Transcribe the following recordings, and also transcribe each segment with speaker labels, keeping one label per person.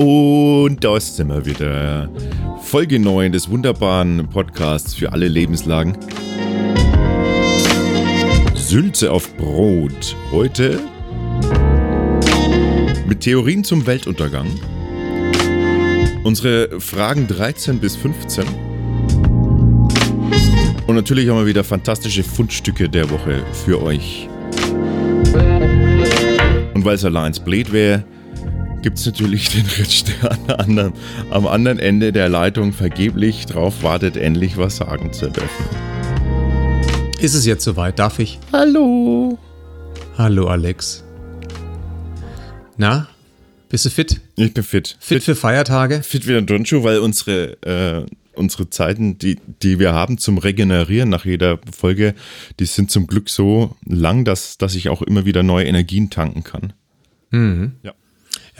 Speaker 1: Und da sind wir wieder. Folge 9 des wunderbaren Podcasts für alle Lebenslagen. Sülze auf Brot. Heute mit Theorien zum Weltuntergang. Unsere Fragen 13 bis 15. Und natürlich haben wir wieder fantastische Fundstücke der Woche für euch. Und weil es allein blöd wäre, gibt es natürlich den Rich, der an anderen, am anderen Ende der Leitung vergeblich drauf wartet, endlich was sagen zu dürfen.
Speaker 2: Ist es jetzt soweit? Darf ich?
Speaker 1: Hallo.
Speaker 2: Hallo, Alex. Na, bist du fit?
Speaker 1: Ich bin fit.
Speaker 2: Fit, für Feiertage?
Speaker 1: Fit wie ein Turnschuh, weil unsere, äh, unsere Zeiten, die, die wir haben zum Regenerieren nach jeder Folge, die sind zum Glück so lang, dass, dass ich auch immer wieder neue Energien tanken kann.
Speaker 2: Mhm. Ja.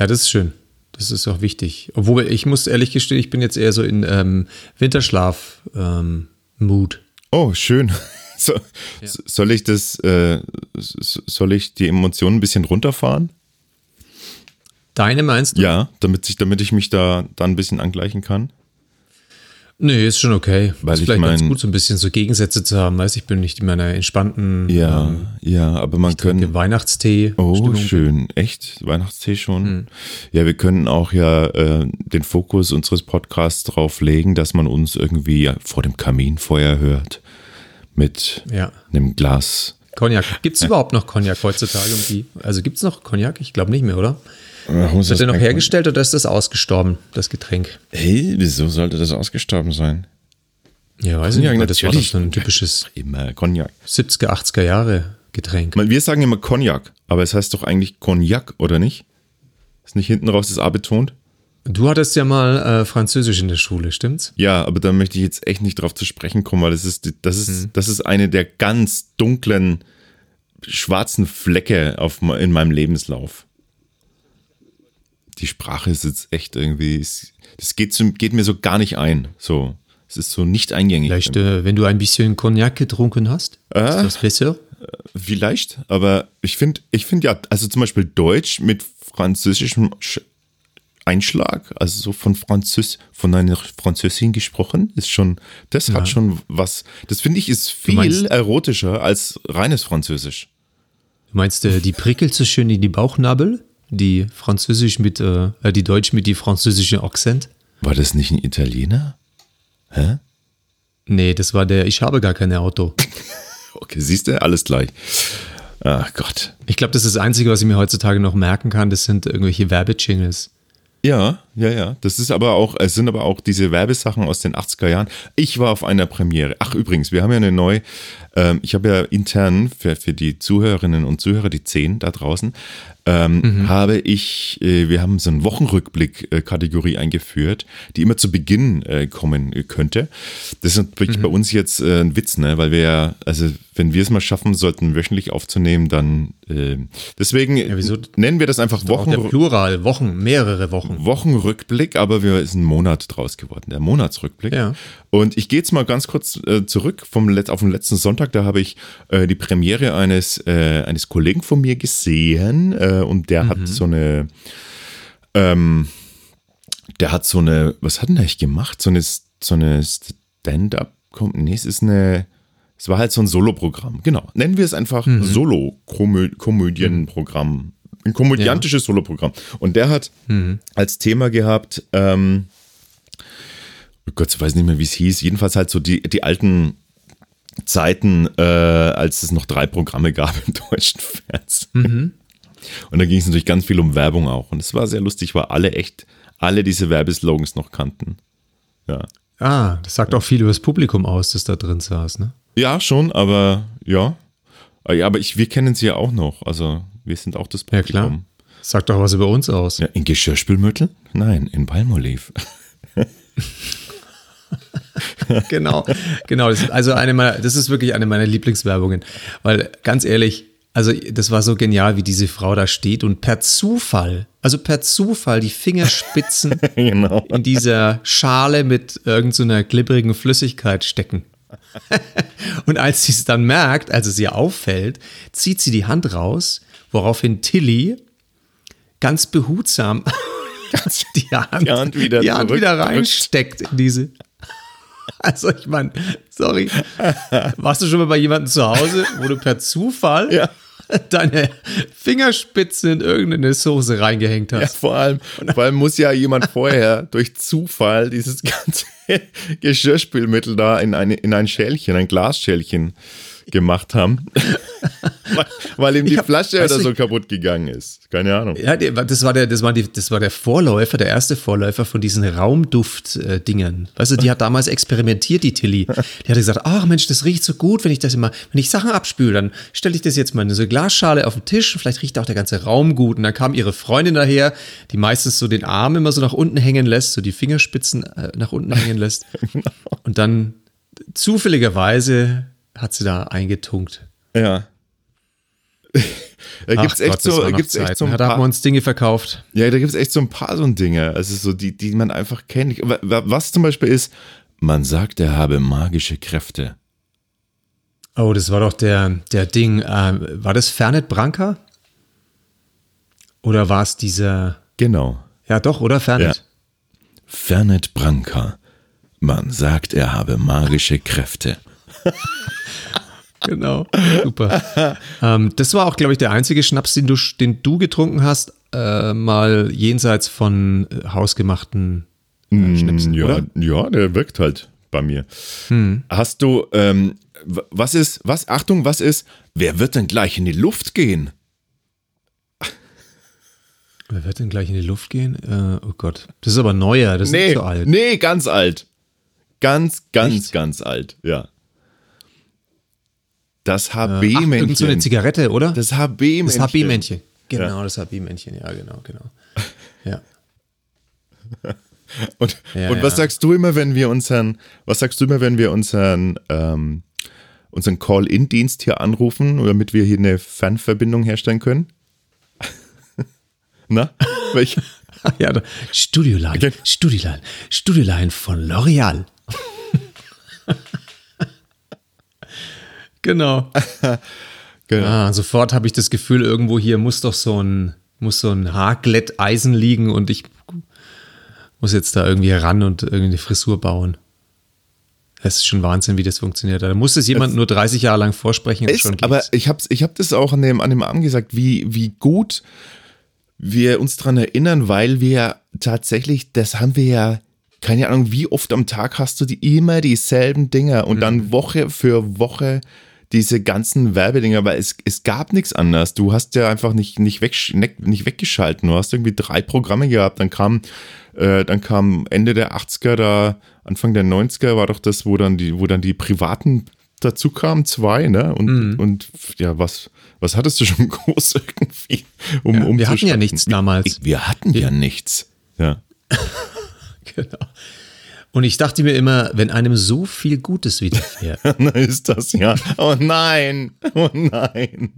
Speaker 2: Ja, das ist schön. Das ist auch wichtig. Obwohl, ich muss ehrlich gestehen, ich bin jetzt eher so in ähm, Winterschlaf-Mood. Ähm,
Speaker 1: oh, schön. So, ja. Soll ich das, äh, soll ich die Emotionen ein bisschen runterfahren?
Speaker 2: Deine meinst du?
Speaker 1: Ja, damit ich, damit ich mich da, da ein bisschen angleichen kann.
Speaker 2: Nee, ist schon okay.
Speaker 1: Weil
Speaker 2: ist
Speaker 1: ich
Speaker 2: vielleicht
Speaker 1: mein,
Speaker 2: ganz gut, so ein bisschen so Gegensätze zu haben. Weißt ich bin nicht in meiner entspannten.
Speaker 1: Ja, ähm, ja, aber man könnte.
Speaker 2: Weihnachtstee.
Speaker 1: Oh, Stimmung schön. Echt? Weihnachtstee schon? Mhm. Ja, wir können auch ja äh, den Fokus unseres Podcasts darauf legen, dass man uns irgendwie vor dem Kaminfeuer hört. Mit
Speaker 2: ja.
Speaker 1: einem Glas.
Speaker 2: Cognac. Gibt es überhaupt noch Cognac heutzutage? Also gibt es noch Cognac? Ich glaube nicht mehr, oder? Wird der noch hergestellt oder ist das ausgestorben, das Getränk?
Speaker 1: Hey, wieso sollte das ausgestorben sein?
Speaker 2: Ja, weiß ich nicht, das war doch so ein typisches
Speaker 1: immer Cognac.
Speaker 2: 70er, 80er Jahre Getränk.
Speaker 1: Wir sagen immer Cognac, aber es heißt doch eigentlich Cognac, oder nicht? Ist nicht hinten raus das A betont?
Speaker 2: Du hattest ja mal äh, Französisch in der Schule, stimmt's?
Speaker 1: Ja, aber da möchte ich jetzt echt nicht drauf zu sprechen kommen, weil das ist, das ist, hm. das ist eine der ganz dunklen, schwarzen Flecke auf, in meinem Lebenslauf die Sprache ist jetzt echt irgendwie, das geht, geht mir so gar nicht ein. So, es ist so nicht eingängig.
Speaker 2: Vielleicht, äh, wenn du ein bisschen Cognac getrunken hast, äh, ist das besser?
Speaker 1: Vielleicht, aber ich finde, ich finde ja, also zum Beispiel Deutsch mit französischem Einschlag, also so von Französ, von einer Französin gesprochen, ist schon, das ja. hat schon was, das finde ich ist viel erotischer als reines Französisch.
Speaker 2: Du meinst, äh, die prickelt so schön in die Bauchnabel? Die Französisch mit, äh, äh, die Deutsch mit die französischen Akzent.
Speaker 1: War das nicht ein Italiener? Hä?
Speaker 2: Nee, das war der, ich habe gar kein Auto.
Speaker 1: okay, siehst du, alles gleich. Ach Gott.
Speaker 2: Ich glaube, das ist das Einzige, was ich mir heutzutage noch merken kann, das sind irgendwelche Werbejingles.
Speaker 1: Ja, ja, ja. Das ist aber auch, es sind aber auch diese Werbesachen aus den 80er Jahren. Ich war auf einer Premiere. Ach, übrigens, wir haben ja eine neue, ähm, ich habe ja intern für, für die Zuhörerinnen und Zuhörer, die zehn da draußen, ähm, mhm. habe ich, äh, wir haben so einen Wochenrückblick-Kategorie eingeführt, die immer zu Beginn äh, kommen könnte. Das ist natürlich mhm. bei uns jetzt äh, ein Witz, ne? weil wir ja, also wenn wir es mal schaffen sollten, wöchentlich aufzunehmen, dann äh, deswegen ja, nennen wir das einfach Wochen. Der
Speaker 2: Plural, Wochen, mehrere Wochen.
Speaker 1: Wochenrückblick, aber wir ist ein Monat draus geworden, der Monatsrückblick.
Speaker 2: Ja.
Speaker 1: Und ich gehe jetzt mal ganz kurz äh, zurück vom Let auf den letzten Sonntag. Da habe ich äh, die Premiere eines, äh, eines Kollegen von mir gesehen äh, und der mhm. hat so eine, ähm, der hat so eine, was hat denn der eigentlich gemacht? So eine, so eine Stand-up, nee, es ist eine, es war halt so ein Solo-Programm. Genau. Nennen wir es einfach mhm. Solo-Komödienprogramm. Ein komödiantisches ja. Solo-Programm. Und der hat mhm. als Thema gehabt, ähm, oh Gott, ich weiß nicht mehr, wie es hieß, jedenfalls halt so die, die alten Zeiten, äh, als es noch drei Programme gab im deutschen Fernsehen. Mhm. Und da ging es natürlich ganz viel um Werbung auch. Und es war sehr lustig, weil alle echt, alle diese Werbeslogans noch kannten. Ja.
Speaker 2: Ah, das sagt auch viel über das Publikum aus, das da drin saß, ne?
Speaker 1: Ja, schon, aber ja. Ja, aber ich, wir kennen sie ja auch noch. Also wir sind auch das
Speaker 2: Publikum. Ja, klar. Sagt doch was über uns aus.
Speaker 1: Ja, in Geschirrspülmittel? Nein, in Palmolive.
Speaker 2: genau, genau. Das ist also eine meiner, das ist wirklich eine meiner Lieblingswerbungen. Weil ganz ehrlich, also das war so genial, wie diese Frau da steht und per Zufall, also per Zufall die Fingerspitzen genau. in dieser Schale mit irgendeiner so glibbrigen Flüssigkeit stecken. und als sie es dann merkt, also sie auffällt, zieht sie die Hand raus, woraufhin Tilly ganz behutsam die Hand,
Speaker 1: Die Hand wieder
Speaker 2: die Hand wieder reinsteckt in diese. Also ich meine, sorry, warst du schon mal bei jemandem zu Hause, wo du per Zufall
Speaker 1: Ja.
Speaker 2: deine Fingerspitzen in irgendeine Soße reingehängt
Speaker 1: Ja,
Speaker 2: hast?
Speaker 1: vor allem, vor allem muss ja jemand vorher durch Zufall dieses ganze Geschirrspülmittel da in, eine, in ein Schälchen, ein Glasschälchen gemacht haben. weil, weil ihm die
Speaker 2: hab-
Speaker 1: Flasche oder so kaputt gegangen ist. Keine Ahnung.
Speaker 2: Ja, das war der, das war die, das war der Vorläufer, der erste Vorläufer von diesen Raumduft-Dingern. Weißt du, die hat damals experimentiert, die Tilly. Die hatte gesagt, ach Mensch, das riecht so gut, wenn ich das immer, wenn ich Sachen abspüle, dann stelle ich das jetzt mal in so eine Glasschale auf den Tisch und vielleicht riecht auch der ganze Raum gut. Und dann kam ihre Freundin daher, die meistens so den Arm immer so nach unten hängen lässt, so die Fingerspitzen äh, nach unten hängen lässt. Und dann zufälligerweise hat sie da eingetunkt.
Speaker 1: Ja. da gibt's
Speaker 2: Ach
Speaker 1: echt so, gibt's echt so ein
Speaker 2: Da haben wir
Speaker 1: paar,
Speaker 2: uns Dinge verkauft.
Speaker 1: ja, da gibt's echt so ein paar so Dinge, also so die, die man einfach kennt. Wa- wa- Was zum Beispiel ist, man sagt, er habe magische Kräfte.
Speaker 2: Oh, das war doch der, der Ding. ähm, war das Fernet Branca? Oder war es dieser.
Speaker 1: Genau.
Speaker 2: Ja, doch, oder? Fernet.
Speaker 1: Fernet Branca. Man sagt, er habe magische Kräfte.
Speaker 2: Genau. Super. ähm, das war auch, glaube ich, der einzige Schnaps, den du, den du getrunken hast, äh, mal jenseits von äh, hausgemachten äh, Schnipsen,
Speaker 1: ja,
Speaker 2: oder?
Speaker 1: ja, der wirkt halt bei mir. Hast du, ähm, was ist, was, Achtung, was ist, wer wird denn gleich in die Luft gehen?
Speaker 2: Wer wird denn gleich in die Luft gehen? Äh, oh Gott. Das ist aber neuer, das ist
Speaker 1: Nee,
Speaker 2: nicht so alt.
Speaker 1: nee, ganz alt. Ganz, ganz,
Speaker 2: Echt?
Speaker 1: ganz alt, ja. Das
Speaker 2: Ach, irgend so eine
Speaker 1: HB-Männchen.
Speaker 2: Zigarette, oder?
Speaker 1: das HB-Männchen.
Speaker 2: Das HB-Männchen. Genau,
Speaker 1: Ja.
Speaker 2: das HB-Männchen, ja, genau, genau. Ja.
Speaker 1: Und,
Speaker 2: Ja,
Speaker 1: und was sagst du immer, wenn wir unseren, was sagst du immer, wenn wir unseren, ähm, unseren Call-In-Dienst hier anrufen, damit wir hier eine Fernverbindung herstellen können? Na? Welch,
Speaker 2: Ja, Studioline,
Speaker 1: Okay.
Speaker 2: Studioline, Studioline von L'Oreal. Genau.
Speaker 1: genau.
Speaker 2: Ah, sofort habe ich das Gefühl, irgendwo hier muss doch so ein, muss so ein Haarglätteisen liegen und ich muss jetzt da irgendwie ran und irgendeine Frisur bauen. Das ist schon Wahnsinn, wie das funktioniert. Da muss es jemand nur 30 Jahre lang vorsprechen
Speaker 1: Ist,
Speaker 2: schon geht's.
Speaker 1: aber ich habe ich hab das auch an dem, an dem Abend gesagt, wie, wie gut wir uns dran erinnern, weil wir tatsächlich, das haben wir ja, keine Ahnung, wie oft am Tag hast du die immer dieselben Dinger und
Speaker 2: Mhm.
Speaker 1: dann Woche für Woche diese ganzen Werbedinger, weil es, es gab nichts anderes. Du hast ja einfach nicht, nicht, weg, nicht weggeschalten. Du hast irgendwie drei Programme gehabt. Dann kam, äh, dann kam Ende der 80er, da Anfang der 90er war doch das, wo dann die, wo dann die privaten dazu kamen, zwei, ne? Und,
Speaker 2: Mhm.
Speaker 1: und ja, was, was hattest du schon groß irgendwie, um,
Speaker 2: Ja,
Speaker 1: um
Speaker 2: wir hatten ja nichts damals.
Speaker 1: Ich, wir hatten ja nichts. Ja.
Speaker 2: genau. Und ich dachte mir immer, wenn einem so viel Gutes widerfährt,
Speaker 1: Dann ist das ja. Oh nein. Oh nein.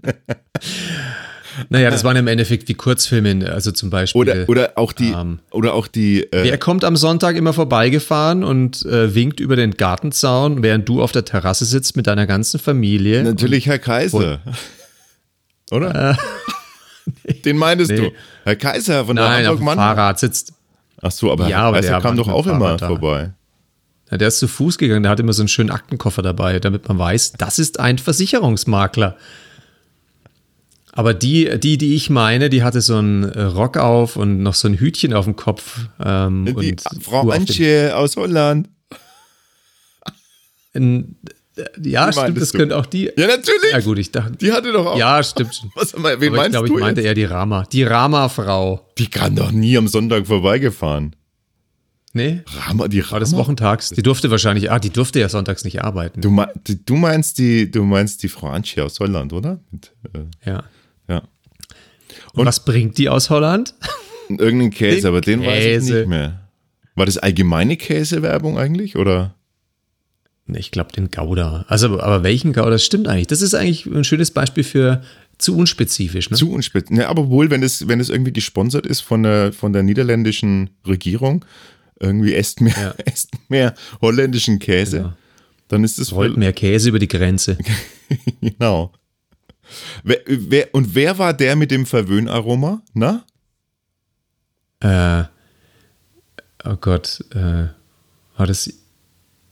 Speaker 2: Naja, das waren im Endeffekt wie Kurzfilme, also zum Beispiel.
Speaker 1: Oder, oder auch die,
Speaker 2: Ähm,
Speaker 1: oder auch die, äh,
Speaker 2: Wer kommt am Sonntag immer vorbeigefahren und äh, winkt über den Gartenzaun, während du auf der Terrasse sitzt mit deiner ganzen Familie?
Speaker 1: natürlich Herr Kaiser. Oder? Den meintest
Speaker 2: Äh, nee.
Speaker 1: du. Herr Kaiser von
Speaker 2: Und, nein,
Speaker 1: der
Speaker 2: auf dem. Fahrrad sitzt.
Speaker 1: Ach so, aber
Speaker 2: Ja,
Speaker 1: Herr
Speaker 2: aber der
Speaker 1: kam doch auch immer
Speaker 2: da.
Speaker 1: vorbei.
Speaker 2: Ja, der ist zu Fuß gegangen, der hat immer so einen schönen Aktenkoffer dabei, damit man weiß, das ist ein Versicherungsmakler. Aber die, die, die ich meine, die hatte so einen Rock auf und noch so ein Hütchen auf dem Kopf. Ähm,
Speaker 1: Die
Speaker 2: und
Speaker 1: Frau Antje aus Holland.
Speaker 2: äh, ja,
Speaker 1: Die
Speaker 2: stimmt, das
Speaker 1: du?
Speaker 2: könnte auch die.
Speaker 1: Ja, natürlich.
Speaker 2: Ja, gut, ich dachte.
Speaker 1: Die hatte doch auch.
Speaker 2: Ja, stimmt.
Speaker 1: Was, wen
Speaker 2: Aber ich
Speaker 1: meinst
Speaker 2: glaube,
Speaker 1: du
Speaker 2: ich meinte
Speaker 1: jetzt?
Speaker 2: eher die Rama. Die Rama-Frau.
Speaker 1: Die kann doch nie am Sonntag vorbeigefahren.
Speaker 2: Nee?
Speaker 1: Rama, die
Speaker 2: War das
Speaker 1: Rama?
Speaker 2: Wochentags? Die durfte wahrscheinlich, ah, die durfte ja sonntags nicht arbeiten.
Speaker 1: Du, mei- du meinst die, du meinst die Frau Antje aus Holland, oder? Mit, äh,
Speaker 2: ja.
Speaker 1: ja.
Speaker 2: Und was bringt die aus Holland?
Speaker 1: Irgendeinen Käse,
Speaker 2: Den
Speaker 1: aber den weiß ich
Speaker 2: Käse.
Speaker 1: nicht mehr. War das allgemeine Käsewerbung eigentlich? Oder?
Speaker 2: Nee, Ich glaube, den Gouda. Also, aber welchen Gouda? Das stimmt eigentlich. Das ist eigentlich ein schönes Beispiel für zu unspezifisch. Ne?
Speaker 1: Zu unspitz. Ne, aber wohl, wenn es, wenn es irgendwie gesponsert ist von der, von der niederländischen Regierung, irgendwie esst mehr,
Speaker 2: Ja.
Speaker 1: esst mehr holländischen Käse,
Speaker 2: Genau.
Speaker 1: dann ist es
Speaker 2: Rollt mehr Käse über die Grenze.
Speaker 1: Genau. Wer, wer, und wer war der mit dem Verwöhnaroma? Na?
Speaker 2: äh, oh Gott, äh, war das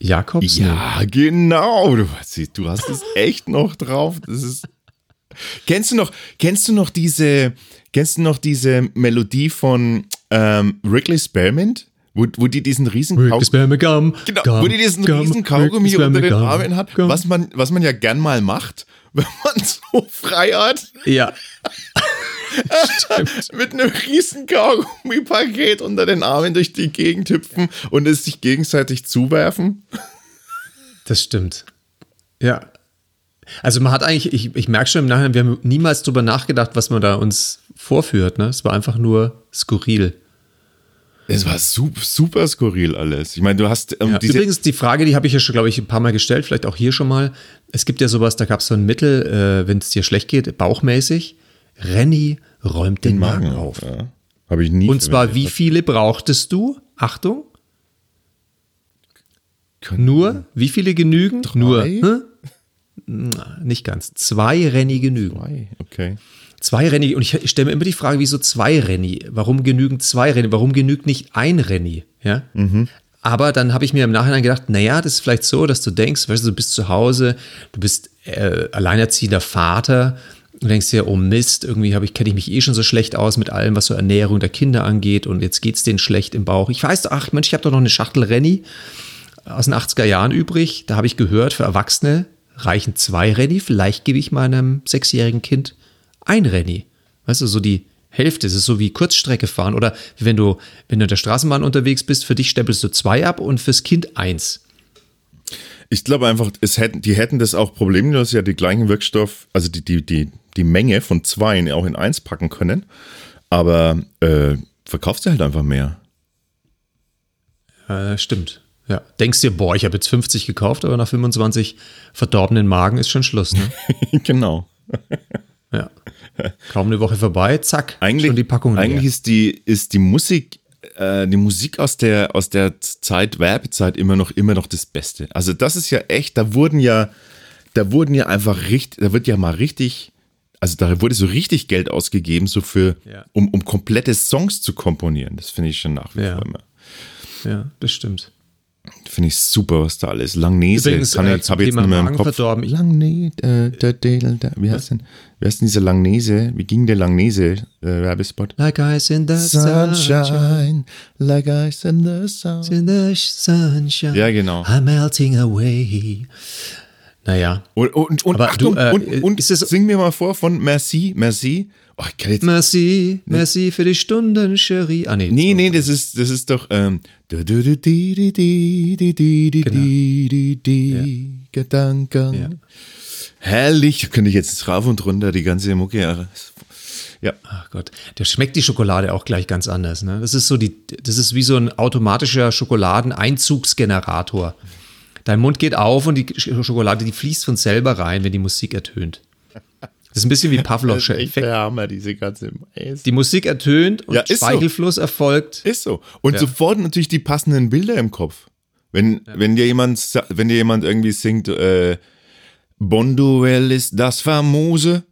Speaker 2: Jakobsen?
Speaker 1: Ja, genau. Du, du hast es echt noch drauf. Das ist. Kennst du noch, kennst du noch diese, kennst du noch diese Melodie von ähm, Wrigley Spearmint? Wo, wo die diesen riesen
Speaker 2: Kaugummi, Gum,
Speaker 1: genau, wo die diesen Gum, riesen Kaugummi unter den Armen hat, was man, was man ja gern mal macht, wenn man so frei hat.
Speaker 2: Ja.
Speaker 1: mit einem riesen Kaugummi-Paket unter den Armen durch die Gegend hüpfen und es sich gegenseitig zuwerfen.
Speaker 2: Das stimmt. Ja. Also man hat eigentlich, ich, ich merke schon im Nachhinein, wir haben niemals drüber nachgedacht, was man da uns vorführt. Ne? Es war einfach nur skurril.
Speaker 1: Es war super, super skurril alles. Ich meine, du hast.
Speaker 2: Ähm, ja, übrigens, die Frage, die habe ich ja schon, glaube ich, ein paar Mal gestellt, vielleicht auch hier schon mal. Es gibt ja sowas, da gab es so ein Mittel, äh, wenn es dir schlecht geht, bauchmäßig. Renny räumt den, den Magen, Magen, auf. Ja.
Speaker 1: Habe ich nie.
Speaker 2: Und zwar, wie viele brauchtest du? Achtung. Können Nur, wie viele genügen?
Speaker 1: Drei?
Speaker 2: Nur. Hm? Nicht ganz. Zwei Renny genügen.
Speaker 1: Zwei, okay.
Speaker 2: Zwei Renny. Und ich, stelle mir immer die Frage, wieso zwei Renny? Warum genügen zwei Renny? Warum genügt nicht ein Renny? Ja. Mhm. Aber dann habe ich mir im Nachhinein gedacht, naja, das ist vielleicht so, dass du denkst, weißt du, du bist zu Hause, du bist äh, alleinerziehender Vater, Du denkst dir, oh Mist, irgendwie ich, kenne ich mich eh schon so schlecht aus mit allem, was so Ernährung der Kinder angeht und jetzt geht es denen schlecht im Bauch. Ich weiß, ach Mensch, ich habe doch noch eine Schachtel Renny aus den 80er Jahren übrig. Da habe ich gehört, für Erwachsene reichen zwei Renny. Vielleicht gebe ich meinem sechsjährigen Kind ein Renny. Weißt du, so die Hälfte. Es ist so wie Kurzstrecke fahren oder wenn du, wenn du in der Straßenbahn unterwegs bist, für dich stempelst du zwei ab und fürs Kind eins.
Speaker 1: Ich glaube einfach, es hätten, die hätten das auch problemlos ja die gleichen Wirkstoff, also die, die, die, die Menge von zwei auch in eins packen können. Aber äh, verkaufst du halt einfach mehr.
Speaker 2: Äh, stimmt. Ja. Denkst dir, boah, ich habe jetzt 50 gekauft, aber nach 25 verdorbenen Magen ist schon Schluss. Ne?
Speaker 1: genau.
Speaker 2: ja. Kaum eine Woche vorbei, zack,
Speaker 1: eigentlich,
Speaker 2: schon die Packung.
Speaker 1: Eigentlich ist die, ist die Musik äh, die Musik aus der, aus der Zeit, Werbezeit, immer noch, immer noch das Beste. Also, das ist ja echt, da wurden ja, da wurden ja einfach richtig, da wird ja mal richtig, also da wurde so richtig Geld ausgegeben, so für, ja. um, um komplette Songs zu komponieren. Das finde ich schon nach wie
Speaker 2: ja.
Speaker 1: vor immer.
Speaker 2: Ja, das stimmt.
Speaker 1: Finde ich super, was da alles. Langnese,
Speaker 2: Übrigens, kann ich, äh, habe jetzt nicht mehr im Kopf. Verdorben.
Speaker 1: Langnese, äh, da, da, da, wie heißt denn? Wie heißt denn dieser Langnese? Wie ging der Langnese äh, Werbespot?
Speaker 2: Like ice in the sunshine, sunshine like ice in the sun. In the sunshine.
Speaker 1: Ja, genau.
Speaker 2: I'm melting away. Naja.
Speaker 1: Und, und, und,
Speaker 2: Aber
Speaker 1: Achtung,
Speaker 2: du, äh,
Speaker 1: und, und ist es, sing mir mal vor von Merci, Merci.
Speaker 2: Oh, ich kann jetzt merci, merci für die Stunden, Cherie. Ah,
Speaker 1: nee, nee, nee, das ist, das ist doch. Ähm, Gedanken. Ja. Herrlich, könnte ich jetzt rauf und runter die ganze Mucke.
Speaker 2: Ja. Ach Gott, der schmeckt die Schokolade auch gleich ganz anders. Ne? Das ist so die, das ist wie so ein automatischer Schokoladeneinzugsgenerator. Dein Mund geht auf und die Schokolade, die fließt von selber rein, wenn die Musik ertönt. Das ist ein bisschen wie Pavlovscher
Speaker 1: Effekt. Der Hammer, diese ganze Mais.
Speaker 2: Die Musik ertönt und
Speaker 1: ja,
Speaker 2: Speichelfluss
Speaker 1: so.
Speaker 2: erfolgt.
Speaker 1: Ist so. Und ja. sofort natürlich die passenden Bilder im Kopf. Wenn, ja. wenn dir jemand, wenn dir jemand irgendwie singt, äh, Bonduell ist das famose.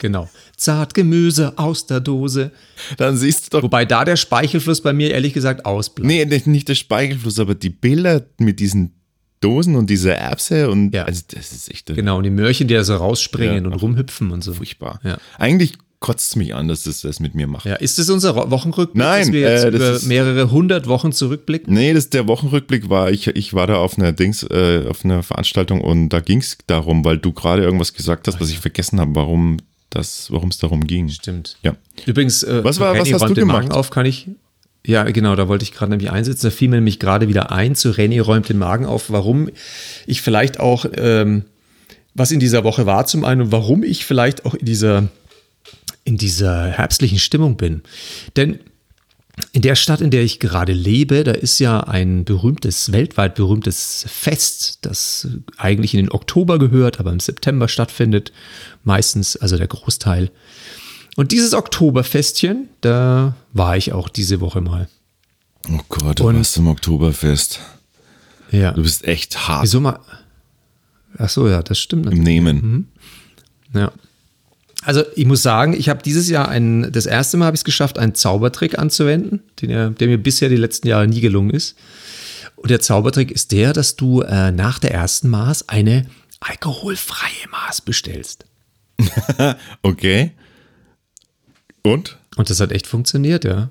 Speaker 2: genau. Zartgemüse aus der Dose.
Speaker 1: Dann siehst du doch.
Speaker 2: Wobei da der Speichelfluss bei mir ehrlich gesagt ausbleibt.
Speaker 1: Nee, nicht der Speichelfluss, aber die Bilder mit diesen Dosen und diese Erbse und
Speaker 2: ja.
Speaker 1: also das ist echt.
Speaker 2: Genau, und die Möhrchen, die da so rausspringen ja, und rumhüpfen und so.
Speaker 1: Furchtbar.
Speaker 2: Ja.
Speaker 1: Eigentlich kotzt es mich an, dass das das mit mir macht.
Speaker 2: Ja, ist das unser Wochenrückblick,
Speaker 1: Nein,
Speaker 2: dass wir jetzt
Speaker 1: äh,
Speaker 2: über mehrere hundert Wochen zurückblicken?
Speaker 1: Nee, das der Wochenrückblick war, ich, ich war da auf einer Dings, äh, auf einer Veranstaltung und da ging es darum, weil du gerade irgendwas gesagt hast, was ich vergessen habe, warum das, warum es darum ging.
Speaker 2: Stimmt.
Speaker 1: Ja.
Speaker 2: Übrigens,
Speaker 1: äh, was, war, was hast du gemacht?
Speaker 2: auf, kann ich, ja, genau, da wollte ich gerade nämlich einsetzen. Da fiel mir nämlich gerade wieder ein, zu Renny räumt den Magen auf, warum ich vielleicht auch, ähm, was in dieser Woche war zum einen und warum ich vielleicht auch in dieser, in dieser herbstlichen Stimmung bin. Denn in der Stadt, in der ich gerade lebe, da ist ja ein berühmtes, weltweit berühmtes Fest, das eigentlich in den Oktober gehört, aber im September stattfindet. Meistens, also der Großteil. Und dieses Oktoberfestchen, da war ich auch diese Woche mal.
Speaker 1: Oh Gott, du Und, warst im Oktoberfest.
Speaker 2: Ja.
Speaker 1: Du bist echt hart.
Speaker 2: Wieso mal? Ach so, ja, das stimmt
Speaker 1: natürlich. Im Nehmen.
Speaker 2: Mhm. Ja. Also ich muss sagen, ich habe dieses Jahr ein, das erste Mal habe ich es geschafft, einen Zaubertrick anzuwenden, den, ja- der mir bisher die letzten Jahre nie gelungen ist. Und der Zaubertrick ist der, dass du äh, nach der ersten Maß eine alkoholfreie Maß bestellst.
Speaker 1: Okay. Und?
Speaker 2: Und das hat echt funktioniert, ja.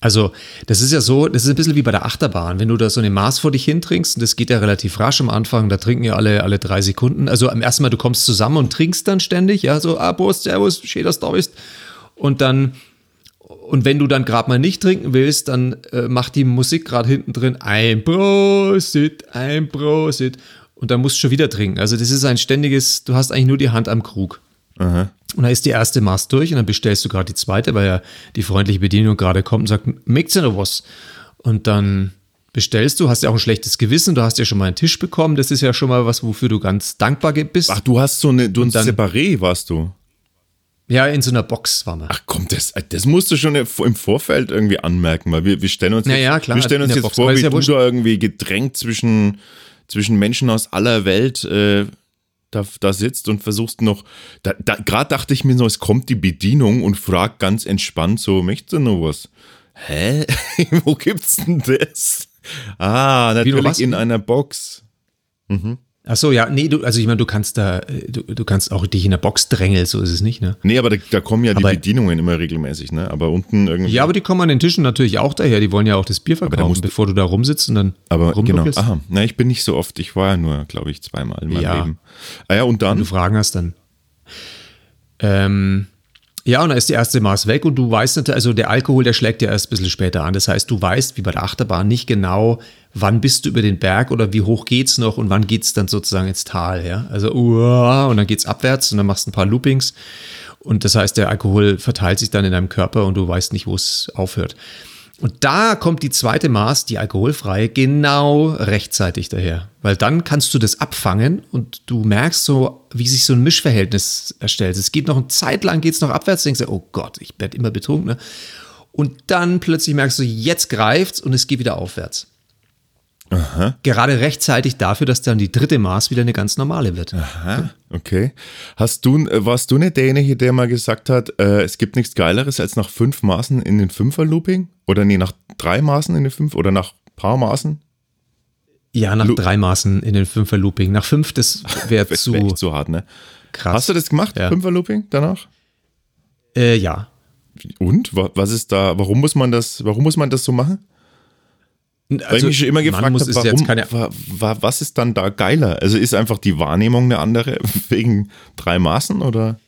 Speaker 2: Also, das ist ja so, das ist ein bisschen wie bei der Achterbahn. Wenn du da so eine Maß vor dich hintrinkst, und das geht ja relativ rasch am Anfang, da trinken ja alle, alle drei Sekunden. Also am ersten Mal, du kommst zusammen und trinkst dann ständig, ja, so, ah, Prost, Servus, schön, dass du da bist. Und dann, und wenn du dann gerade mal nicht trinken willst, dann äh, macht die Musik gerade hinten drin ein Prosit, ein Prosit. Und dann musst du schon wieder trinken. Also das ist ein ständiges, du hast eigentlich nur die Hand am Krug.
Speaker 1: Aha.
Speaker 2: Und dann ist die erste Maß durch und dann bestellst du gerade die zweite, weil ja die freundliche Bedienung gerade kommt und sagt, möcht's ja noch was? Und dann bestellst du, hast ja auch ein schlechtes Gewissen, du hast ja schon mal einen Tisch bekommen, das ist ja schon mal was, wofür du ganz dankbar bist.
Speaker 1: Ach, du hast so eine, du ein
Speaker 2: dann-
Speaker 1: Separé warst du.
Speaker 2: ja, in so einer Box war man.
Speaker 1: Ach komm, das, das musst du schon im Vorfeld irgendwie anmerken, weil wir, wir stellen uns,
Speaker 2: Ja,
Speaker 1: jetzt,
Speaker 2: klar,
Speaker 1: wir stellen uns jetzt
Speaker 2: Box,
Speaker 1: vor, wie
Speaker 2: ja
Speaker 1: du da irgendwie gedrängt zwischen, zwischen Menschen aus aller Welt äh, da, da sitzt und versuchst noch, da, da, gerade dachte ich mir so, es kommt die Bedienung und fragt ganz entspannt so, möchtest du noch was? Hä? Wo gibt's denn das? Ah, natürlich in einer Box.
Speaker 2: Ach so, ja, nee, du, also ich meine, du kannst da, du, du kannst auch dich in der Box drängeln, so ist es nicht, ne?
Speaker 1: Nee, aber da, da kommen ja die
Speaker 2: Aber-
Speaker 1: Bedienungen immer regelmäßig, ne? Aber unten irgendwie.
Speaker 2: Ja, aber die kommen an den Tischen natürlich auch daher, die wollen ja auch das Bier verkaufen,
Speaker 1: musst
Speaker 2: bevor du da rumsitzt und dann
Speaker 1: Aber genau, aha. Na, ich bin nicht so oft. Ich war ja nur, glaube ich, zweimal in meinem
Speaker 2: Ja.
Speaker 1: Leben. Ah ja, und
Speaker 2: Wenn du
Speaker 1: dann?
Speaker 2: Fragen hast, dann. Ähm, ja, und dann ist die erste Maß weg und du weißt natürlich, also der Alkohol, der schlägt ja erst ein bisschen später an. Das heißt, du weißt, wie bei der Achterbahn, nicht genau, wann bist du über den Berg oder wie hoch geht's noch und wann geht's dann sozusagen ins Tal, ja. Also, uah, und dann geht's abwärts und dann machst du ein paar Loopings. Und das heißt, der Alkohol verteilt sich dann in deinem Körper und du weißt nicht, wo es aufhört. Und da kommt die zweite Maß, die alkoholfreie, genau rechtzeitig daher. Weil dann kannst du das abfangen und du merkst so, wie sich so ein Mischverhältnis erstellt. Es geht noch eine Zeit lang, geht es noch abwärts, denkst du, oh Gott, ich werde immer betrunken. Ne? Und dann plötzlich merkst du, jetzt greift's und es geht wieder aufwärts. Gerade rechtzeitig dafür, dass dann die dritte Maß wieder eine ganz normale wird.
Speaker 1: Aha, okay. Hast du, äh, warst du nicht derjenige, der mal gesagt hat, äh, es gibt nichts Geileres als nach fünf Maßen in den Fünfer-Looping? Oder nee, nach drei Maßen in den Fünf? Oder nach paar Maßen?
Speaker 2: Ja, nach
Speaker 1: Lu-
Speaker 2: drei Maßen in den Fünfer-Looping. Nach fünf, das wäre
Speaker 1: Das
Speaker 2: zu
Speaker 1: echt zu hart, ne?
Speaker 2: krass.
Speaker 1: Hast du das gemacht,
Speaker 2: Ja.
Speaker 1: Fünfer-Looping danach?
Speaker 2: Äh, ja.
Speaker 1: Und? Wa- Was ist da, warum muss man das, warum muss man das so machen? Weil ich mich schon immer gefragt
Speaker 2: muss-
Speaker 1: habe, warum,
Speaker 2: keine-
Speaker 1: wa, wa, was ist dann da geiler? Also ist einfach die Wahrnehmung eine andere wegen drei Maßen oder?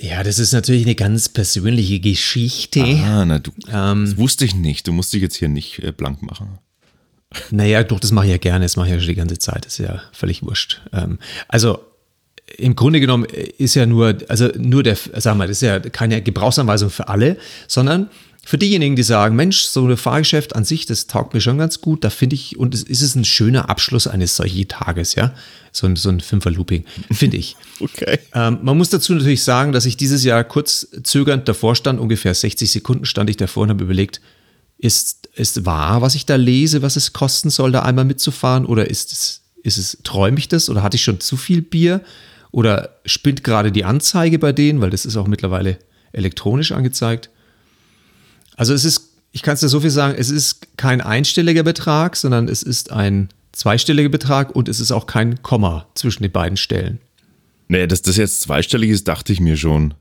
Speaker 2: Ja, das ist natürlich eine ganz persönliche Geschichte.
Speaker 1: Ah, na du,
Speaker 2: Ähm.
Speaker 1: das wusste ich nicht. Du musst dich jetzt hier nicht äh, blank machen.
Speaker 2: Naja, doch, das mache ich ja gerne. Das mache ich ja schon die ganze Zeit. Das ist ja völlig wurscht. Ähm, also im Grunde genommen ist ja nur, also nur der, sag mal, das ist ja keine Gebrauchsanweisung für alle, sondern für diejenigen, die sagen, Mensch, so ein Fahrgeschäft an sich, das taugt mir schon ganz gut, da finde ich, und es ist es ein schöner Abschluss eines solchen Tages, ja, so ein, so ein Fünfer-Looping, finde ich.
Speaker 1: Okay.
Speaker 2: Ähm, man muss dazu natürlich sagen, dass ich dieses Jahr kurz zögernd davor stand, ungefähr 60 Sekunden stand ich davor und habe überlegt, ist, ist wahr, was ich da lese, was es kosten soll, da einmal mitzufahren? Oder ist es, ist es, träume ich das? Oder hatte ich schon zu viel Bier? Oder spinnt gerade die Anzeige bei denen? Weil das ist auch mittlerweile elektronisch angezeigt. Also es ist, ich kann es dir so viel sagen, es ist kein einstelliger Betrag, sondern es ist ein zweistelliger Betrag und es ist auch kein Komma zwischen den beiden Stellen.
Speaker 1: Nee, dass das jetzt zweistellig ist, dachte ich mir schon.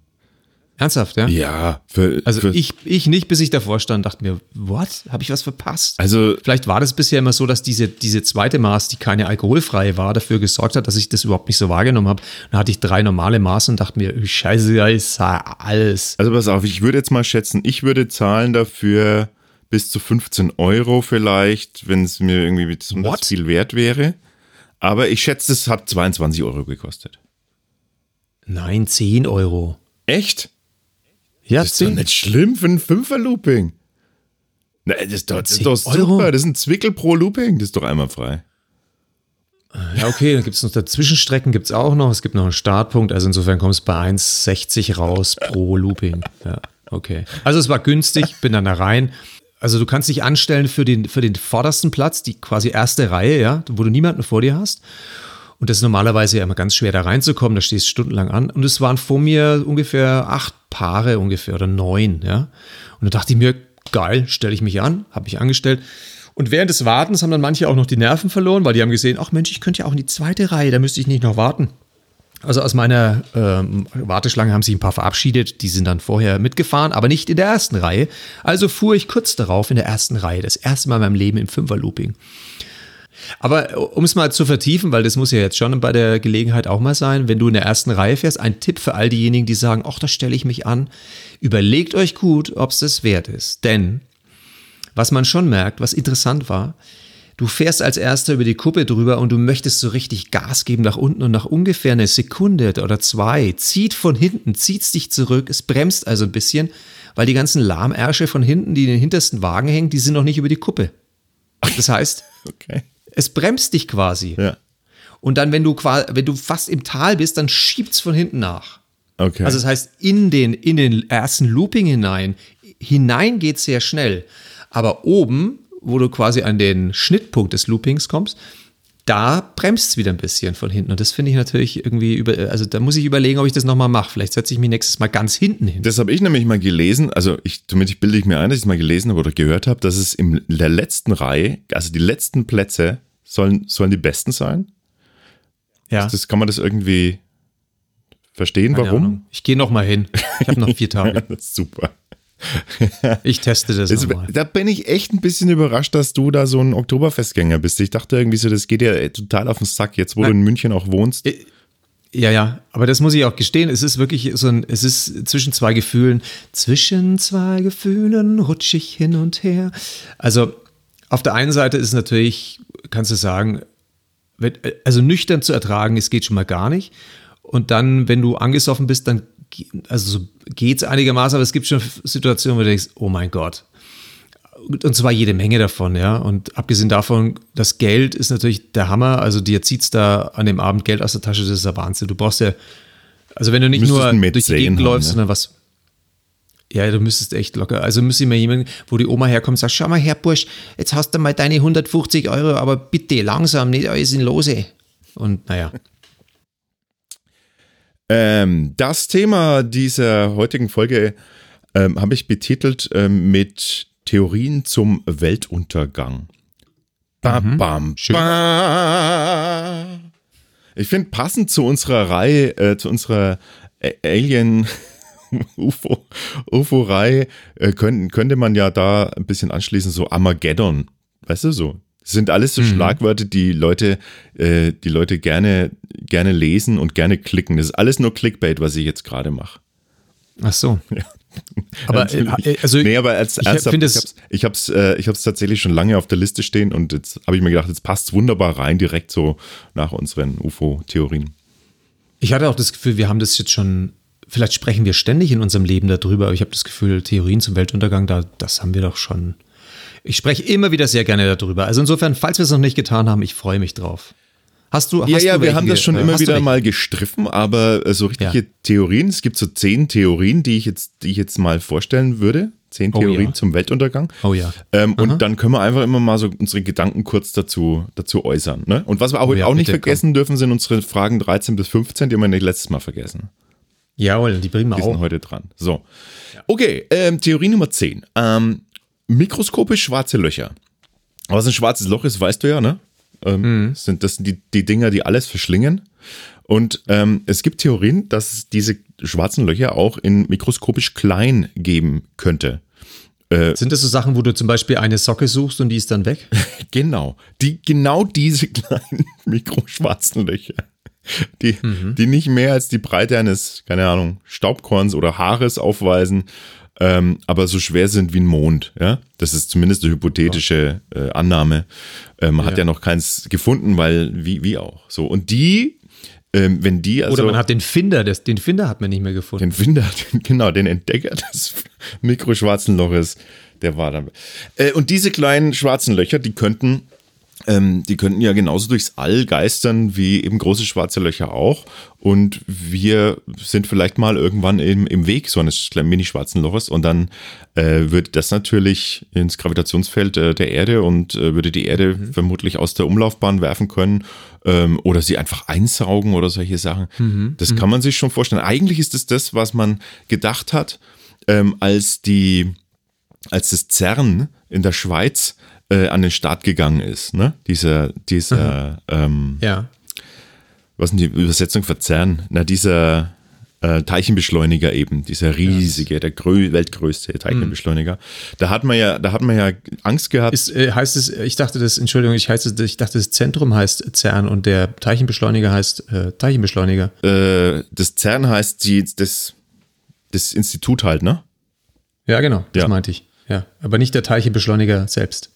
Speaker 2: Ernsthaft, ja?
Speaker 1: Ja, für,
Speaker 2: Also
Speaker 1: für,
Speaker 2: ich, ich nicht, bis ich davor stand, dachte mir, what? Habe ich was verpasst?
Speaker 1: Also-
Speaker 2: Vielleicht war das bisher immer so, dass diese, diese zweite Maß, die keine alkoholfreie war, dafür gesorgt hat, dass ich das überhaupt nicht so wahrgenommen habe. Dann hatte ich drei normale Maße und dachte mir, scheiße, ja, ist alles.
Speaker 1: Also pass auf, ich würde jetzt mal schätzen, ich würde zahlen dafür bis zu 15 Euro vielleicht, wenn es mir irgendwie besonders
Speaker 2: What?
Speaker 1: viel wert wäre. Aber ich schätze, es hat 22 Euro gekostet.
Speaker 2: Nein, 10 Euro.
Speaker 1: Echt?
Speaker 2: Ja,
Speaker 1: Das ist doch nicht schlimm für ein Fünfer-Looping. Das ist doch, das ist
Speaker 2: 10
Speaker 1: doch super.
Speaker 2: Euro?
Speaker 1: Das ist ein Zwickel pro Looping. Das ist doch einmal frei.
Speaker 2: Ja, okay, dann gibt es noch Dazwischenstrecken, gibt es auch noch. Es gibt noch einen Startpunkt, also insofern kommst du bei 1,60 raus pro Looping. Ja, okay. Also es war günstig, bin dann da rein. Also du kannst dich anstellen für den, für den vordersten Platz, die quasi erste Reihe, ja, wo du niemanden vor dir hast. Und das ist normalerweise ja immer ganz schwer da reinzukommen, da stehst du stundenlang an. Und es waren vor mir ungefähr acht Paare ungefähr oder neun, ja. Und da dachte ich mir, geil, stelle ich mich an, habe mich angestellt. Und während des Wartens haben dann manche auch noch die Nerven verloren, weil die haben gesehen, ach Mensch, ich könnte ja auch in die zweite Reihe, da müsste ich nicht noch warten. Also aus meiner ähm, Warteschlange haben sich ein paar verabschiedet, die sind dann vorher mitgefahren, aber nicht in der ersten Reihe. Also fuhr ich kurz darauf in der ersten Reihe, das erste Mal in meinem Leben im Fünferlooping. Aber äh, um es mal zu vertiefen, weil das muss ja jetzt schon bei der Gelegenheit auch mal sein, wenn du in der ersten Reihe fährst, ein Tipp für all diejenigen, die sagen, ach, da stelle ich mich an, überlegt euch gut, ob es das wert ist. Denn was man schon merkt, was interessant war, Du fährst als erster über die Kuppe drüber und du möchtest so richtig Gas geben nach unten und nach ungefähr eine Sekunde oder zwei zieht von hinten, zieht dich zurück, es bremst also ein bisschen, weil die ganzen Lahmärsche von hinten, die in den hintersten Wagen hängen, die sind noch nicht über die Kuppe. Das heißt, okay. Es bremst dich quasi. Ja. Und dann, wenn du quasi, wenn du fast im Tal bist, dann schiebt's von hinten nach. Okay. Also das heißt, in den, in den ersten Looping hinein, hinein geht sehr schnell. Aber oben wo du quasi an den Schnittpunkt des Loopings kommst, da bremst es wieder ein bisschen von hinten. Und das finde ich natürlich irgendwie über, also da muss ich überlegen, ob ich das nochmal mache. Vielleicht setze ich mich nächstes Mal ganz hinten hin.
Speaker 1: Das habe ich nämlich mal gelesen, also ich, zumindest bilde ich mir ein, dass ich es mal gelesen habe oder gehört habe, dass es in der letzten Reihe, also die letzten Plätze sollen, sollen die besten sein. Ja. Das, das kann man das irgendwie verstehen, Keine warum? Ahnung.
Speaker 2: Ich gehe noch mal hin. Ich habe noch vier Tage.
Speaker 1: das ist super.
Speaker 2: ich teste das
Speaker 1: also, mal. Da bin ich echt ein bisschen überrascht, dass du da so ein Oktoberfestgänger bist. Ich dachte irgendwie so, das geht ja total auf den Sack, jetzt wo Nein. du in München auch wohnst. Äh,
Speaker 2: ja, ja, aber das muss ich auch gestehen. Es ist wirklich so ein, es ist zwischen zwei Gefühlen, zwischen zwei Gefühlen rutsch ich hin und her. Also auf der einen Seite ist natürlich, kannst du sagen, also nüchtern zu ertragen, es geht schon mal gar nicht. Und dann, wenn du angesoffen bist, dann also so geht es einigermaßen, aber es gibt schon Situationen, wo du denkst, oh mein Gott. Und zwar jede Menge davon, ja. Und abgesehen davon, das Geld ist natürlich der Hammer. Also dir zieht es da an dem Abend Geld aus der Tasche, das ist der Wahnsinn. Du brauchst ja, also wenn du nicht nur durch die Gegend läufst, ne? sondern was, ja, du müsstest echt locker. Also müsste ich mal jemanden, wo die Oma herkommt und sagt, schau mal her, Bursch, jetzt hast du mal deine 150 Euro, aber bitte langsam, nicht alles in Lose. Und naja.
Speaker 1: Ähm, das Thema dieser heutigen Folge ähm, habe ich betitelt ähm, mit Theorien zum Weltuntergang. Ba, mhm. bam, ba. Ich finde, passend zu unserer Reihe, äh, zu unserer Alien UFO, UFO-Reihe, äh, könnte, könnte man ja da ein bisschen anschließen, so Armageddon. Weißt du, so das sind alles so mhm. Schlagwörter, die Leute, äh, die Leute gerne, gerne lesen und gerne klicken. Das ist alles nur Clickbait, was ich jetzt gerade mache.
Speaker 2: Ach so. Ja.
Speaker 1: Aber äh, also nee, aber als ich finde es ich habe es äh, ich habe es tatsächlich schon lange auf der Liste stehen und jetzt habe ich mir gedacht, jetzt passt es wunderbar rein direkt so nach unseren UFO Theorien.
Speaker 2: Ich hatte auch das Gefühl, wir haben das jetzt schon vielleicht sprechen wir ständig in unserem Leben darüber, aber ich habe das Gefühl, Theorien zum Weltuntergang, da das haben wir doch schon ich spreche immer wieder sehr gerne darüber. Also insofern, falls wir es noch nicht getan haben, ich freue mich drauf. Hast du, hast
Speaker 1: ja, ja,
Speaker 2: du
Speaker 1: wir haben das schon äh, immer wieder mal gestriffen, aber äh, so richtige ja. Theorien, es gibt so zehn Theorien, die ich jetzt, die ich jetzt mal vorstellen würde. Zehn oh, Theorien ja. zum Weltuntergang.
Speaker 2: Oh ja.
Speaker 1: Ähm, und dann können wir einfach immer mal so unsere Gedanken kurz dazu, dazu äußern. Ne? Und was wir auch, oh, ja, auch nicht vergessen komm. dürfen, sind unsere Fragen 13 bis 15, die haben wir nicht letztes Mal vergessen.
Speaker 2: Jawohl, die bringen wir
Speaker 1: die auch. Die sind heute dran. So. Okay, ähm, Theorie Nummer 10. Ähm, mikroskopisch schwarze Löcher. Was ein schwarzes Loch ist, weißt du ja, ne? Ähm, mhm. sind, das sind die, die Dinger, die alles verschlingen. Und ähm, es gibt Theorien, dass es diese schwarzen Löcher auch in mikroskopisch klein geben könnte.
Speaker 2: Äh, sind das so Sachen, wo du zum Beispiel eine Socke suchst und die ist dann weg?
Speaker 1: genau. Die, genau diese kleinen mikroschwarzen Löcher. Die, mhm. die nicht mehr als die Breite eines, keine Ahnung, Staubkorns oder Haares aufweisen ähm, aber so schwer sind wie ein Mond. Ja? Das ist zumindest eine hypothetische äh, Annahme. Ähm, man ja. hat ja noch keins gefunden, weil wie, wie auch. So. Und die, ähm, wenn die also.
Speaker 2: Oder man hat den Finder, das, den Finder hat man nicht mehr gefunden.
Speaker 1: Den Finder, genau, den Entdecker des mikroschwarzen Loches, der war dann. Äh, und diese kleinen schwarzen Löcher, die könnten ähm, die könnten ja genauso durchs All geistern wie eben große schwarze Löcher auch. Und wir sind vielleicht mal irgendwann im, im Weg so eines mini-schwarzen Loches und dann äh, würde das natürlich ins Gravitationsfeld äh, der Erde und äh, würde die Erde mhm. vermutlich aus der Umlaufbahn werfen können ähm, oder sie einfach einsaugen oder solche Sachen. Mhm. Das kann man sich schon vorstellen. Eigentlich ist es das, was man gedacht hat, ähm, als die, als das CERN in der Schweiz äh, an den Start gegangen ist. Ne? Dieser, dieser, ähm,
Speaker 2: ja.
Speaker 1: was ist die Übersetzung für CERN? Na, dieser äh, Teilchenbeschleuniger eben, dieser riesige, der grö weltgrößte Teilchenbeschleuniger. Mhm. Da hat man ja, da hat man ja Angst gehabt.
Speaker 2: Ist, äh, heißt es, ich dachte das, Entschuldigung, ich, heißt es, ich dachte das Zentrum heißt CERN und der Teilchenbeschleuniger heißt äh, Teilchenbeschleuniger.
Speaker 1: Äh, das CERN heißt die, das, das Institut halt, ne?
Speaker 2: Ja, genau, das ja. meinte ich. Ja, aber nicht der Teilchenbeschleuniger selbst.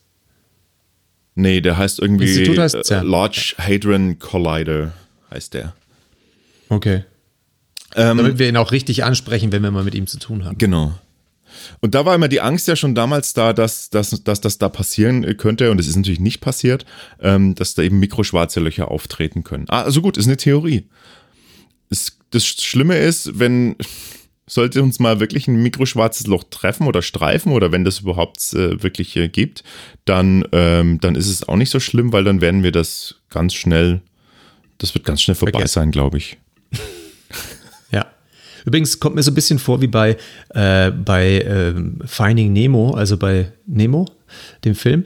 Speaker 1: Nee, der heißt irgendwie
Speaker 2: CERN.
Speaker 1: Large Hadron Collider heißt der.
Speaker 2: Okay. Ähm, Damit wir ihn auch richtig ansprechen, wenn wir mal mit ihm zu tun haben.
Speaker 1: Genau. Und da war immer die Angst ja schon damals da, dass, dass, dass das da passieren könnte, und es ist natürlich nicht passiert, ähm, dass da eben mikroschwarze Löcher auftreten können. Ah, also gut, ist eine Theorie. Es, das Schlimme ist, wenn sollte uns mal wirklich ein mikroschwarzes Loch treffen oder streifen oder wenn das überhaupt äh, wirklich äh, gibt, dann, ähm, dann ist es auch nicht so schlimm, weil dann werden wir das ganz schnell, das wird ganz schnell vorbei okay. sein, glaube ich.
Speaker 2: ja. Übrigens kommt mir so ein bisschen vor wie bei, äh, bei äh, Finding Nemo, also bei Nemo, dem Film.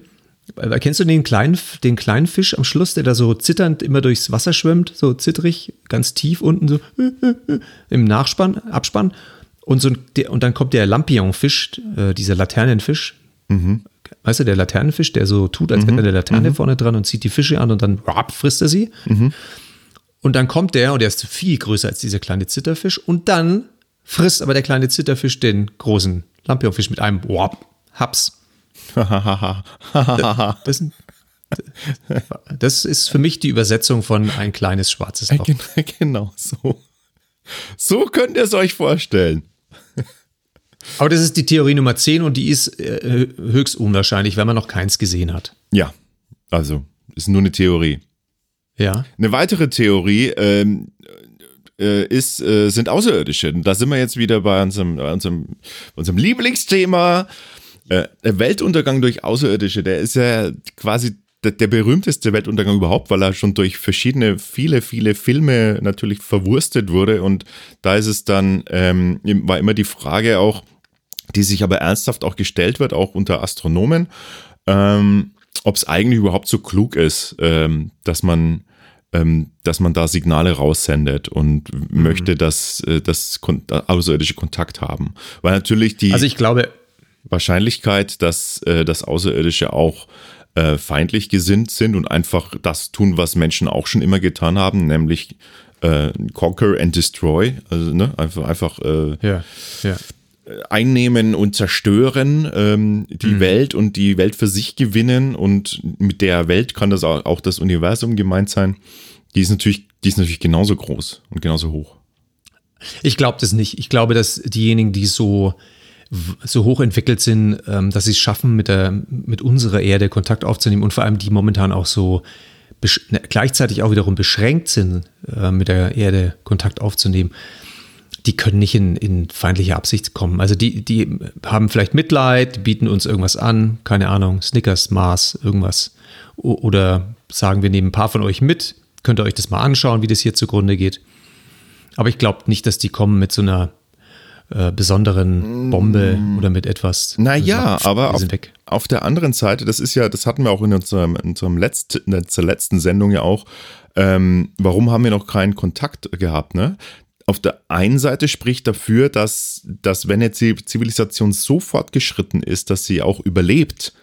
Speaker 2: Kennst du den kleinen, den kleinen Fisch am Schluss, der da so zitternd immer durchs Wasser schwimmt, so zittrig, ganz tief unten so im Nachspann, Abspann? Und, so, und dann kommt der Lampionfisch, äh, dieser Laternenfisch. Mhm. Weißt du, der Laternenfisch, der so tut, als mhm. hätte er eine Laterne mhm. vorne dran und zieht die Fische an und dann rap, frisst er sie. Mhm. Und dann kommt der und der ist viel größer als dieser kleine Zitterfisch. Und dann frisst aber der kleine Zitterfisch den großen Lampionfisch mit einem wap, Haps. das, das ist für mich die Übersetzung von ein kleines schwarzes Loch.
Speaker 1: Genau so. So könnt ihr es euch vorstellen.
Speaker 2: Aber das ist die Theorie Nummer 10 und die ist äh, höchst unwahrscheinlich, wenn man noch keins gesehen hat.
Speaker 1: Ja, also ist nur eine Theorie.
Speaker 2: Ja.
Speaker 1: Eine weitere Theorie ähm, äh, ist, äh, sind Außerirdische. Da sind wir jetzt wieder bei unserem, bei unserem, unserem Lieblingsthema. Äh, Weltuntergang durch Außerirdische, der ist ja quasi der, der, berühmteste Weltuntergang überhaupt, weil er schon durch verschiedene, viele, viele Filme natürlich verwurstet wurde. Und da ist es dann, ähm, war immer die Frage auch, die sich aber ernsthaft auch gestellt wird, auch unter Astronomen, ähm, ob es eigentlich überhaupt so klug ist, ähm, dass man ähm, dass man da Signale raussendet und mhm. möchte, dass äh, das außerirdische Kontakt haben. Weil natürlich die
Speaker 2: also ich glaube,
Speaker 1: Wahrscheinlichkeit, dass äh, das Außerirdische auch äh, feindlich gesinnt sind und einfach das tun, was Menschen auch schon immer getan haben, nämlich äh, conquer and destroy, also ne, einfach einfach äh,
Speaker 2: ja, ja.
Speaker 1: Einnehmen und zerstören ähm, die mhm. Welt und die Welt für sich gewinnen und mit der Welt kann das auch, auch das Universum gemeint sein. Die ist natürlich, die ist natürlich genauso groß und genauso hoch.
Speaker 2: Ich glaube das nicht. Ich glaube, dass diejenigen, die so so hoch entwickelt sind, ähm, dass sie es schaffen, mit, der, mit unserer Erde Kontakt aufzunehmen und vor allem die momentan auch so ne, gleichzeitig auch wiederum beschränkt sind, äh, mit der Erde Kontakt aufzunehmen, die können nicht in, in feindliche Absicht kommen. Also die, die haben vielleicht Mitleid, bieten uns irgendwas an, keine Ahnung, Snickers, Mars, irgendwas. Oder sagen, wir nehmen ein paar von euch mit, könnt ihr euch das mal anschauen, wie das hier zugrunde geht. Aber ich glaube nicht, dass die kommen mit so einer äh, besonderen Bombe mm. oder mit etwas.
Speaker 1: Naja, aber auf, auf, der anderen Seite, das ist ja, das hatten wir auch in unserem, in unserem Letzt, in der letzten Sendung ja auch, ähm, warum haben wir noch keinen Kontakt gehabt, ne? Auf der einen Seite spricht dafür, dass, dass wenn jetzt die Zivilisation so fortgeschritten ist, dass sie auch überlebt,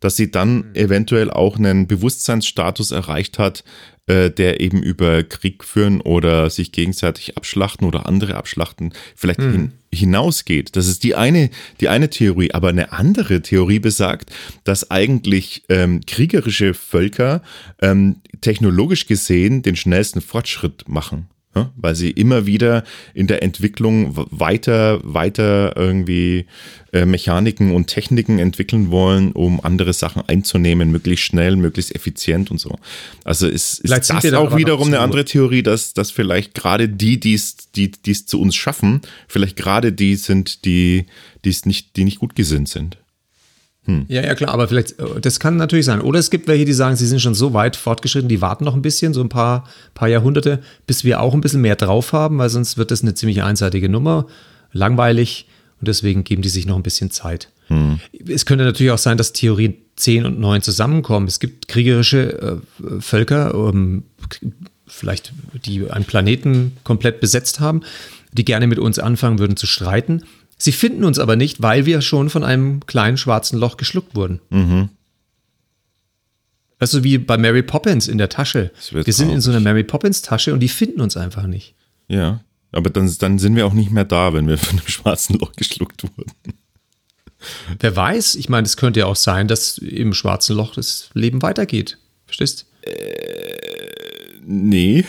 Speaker 1: dass sie dann mhm. eventuell auch einen Bewusstseinsstatus erreicht hat, äh, der eben über Krieg führen oder sich gegenseitig abschlachten oder andere abschlachten vielleicht mhm. hin, hinausgeht. Das ist die eine, die eine Theorie. Aber eine andere Theorie besagt, dass eigentlich ähm, kriegerische Völker ähm, technologisch gesehen den schnellsten Fortschritt machen. Ja, weil sie immer wieder in der Entwicklung weiter, weiter irgendwie äh, Mechaniken und Techniken entwickeln wollen, um andere Sachen einzunehmen, möglichst schnell, möglichst effizient und so. Also ist, ist das auch wiederum eine andere Theorie, dass, dass vielleicht gerade die, die's, die es zu uns schaffen, vielleicht gerade die sind, die es nicht, die nicht gut gesinnt sind.
Speaker 2: Hm. Ja, ja, klar, aber vielleicht, äh, das kann natürlich sein. Oder es gibt welche, die sagen, sie sind schon so weit fortgeschritten, die warten noch ein bisschen, so ein paar, paar Jahrhunderte, bis wir auch ein bisschen mehr drauf haben, weil sonst wird das eine ziemlich einseitige Nummer, langweilig und deswegen geben die sich noch ein bisschen Zeit. Hm. Es könnte natürlich auch sein, dass Theorien 10 und 9 zusammenkommen. Es gibt kriegerische äh, Völker, ähm, vielleicht die einen Planeten komplett besetzt haben, die gerne mit uns anfangen würden zu streiten Sie finden uns aber nicht, weil wir schon von einem kleinen schwarzen Loch geschluckt wurden. Mhm. Also wie bei Mary Poppins in der Tasche. Wir sind in so einer Mary Poppins Tasche und die finden uns einfach nicht.
Speaker 1: Ja, aber dann, dann sind wir auch nicht mehr da, wenn wir von einem schwarzen Loch geschluckt wurden.
Speaker 2: Wer weiß, ich meine, es könnte ja auch sein, dass im schwarzen Loch das Leben weitergeht. Verstehst?
Speaker 1: Äh, nee.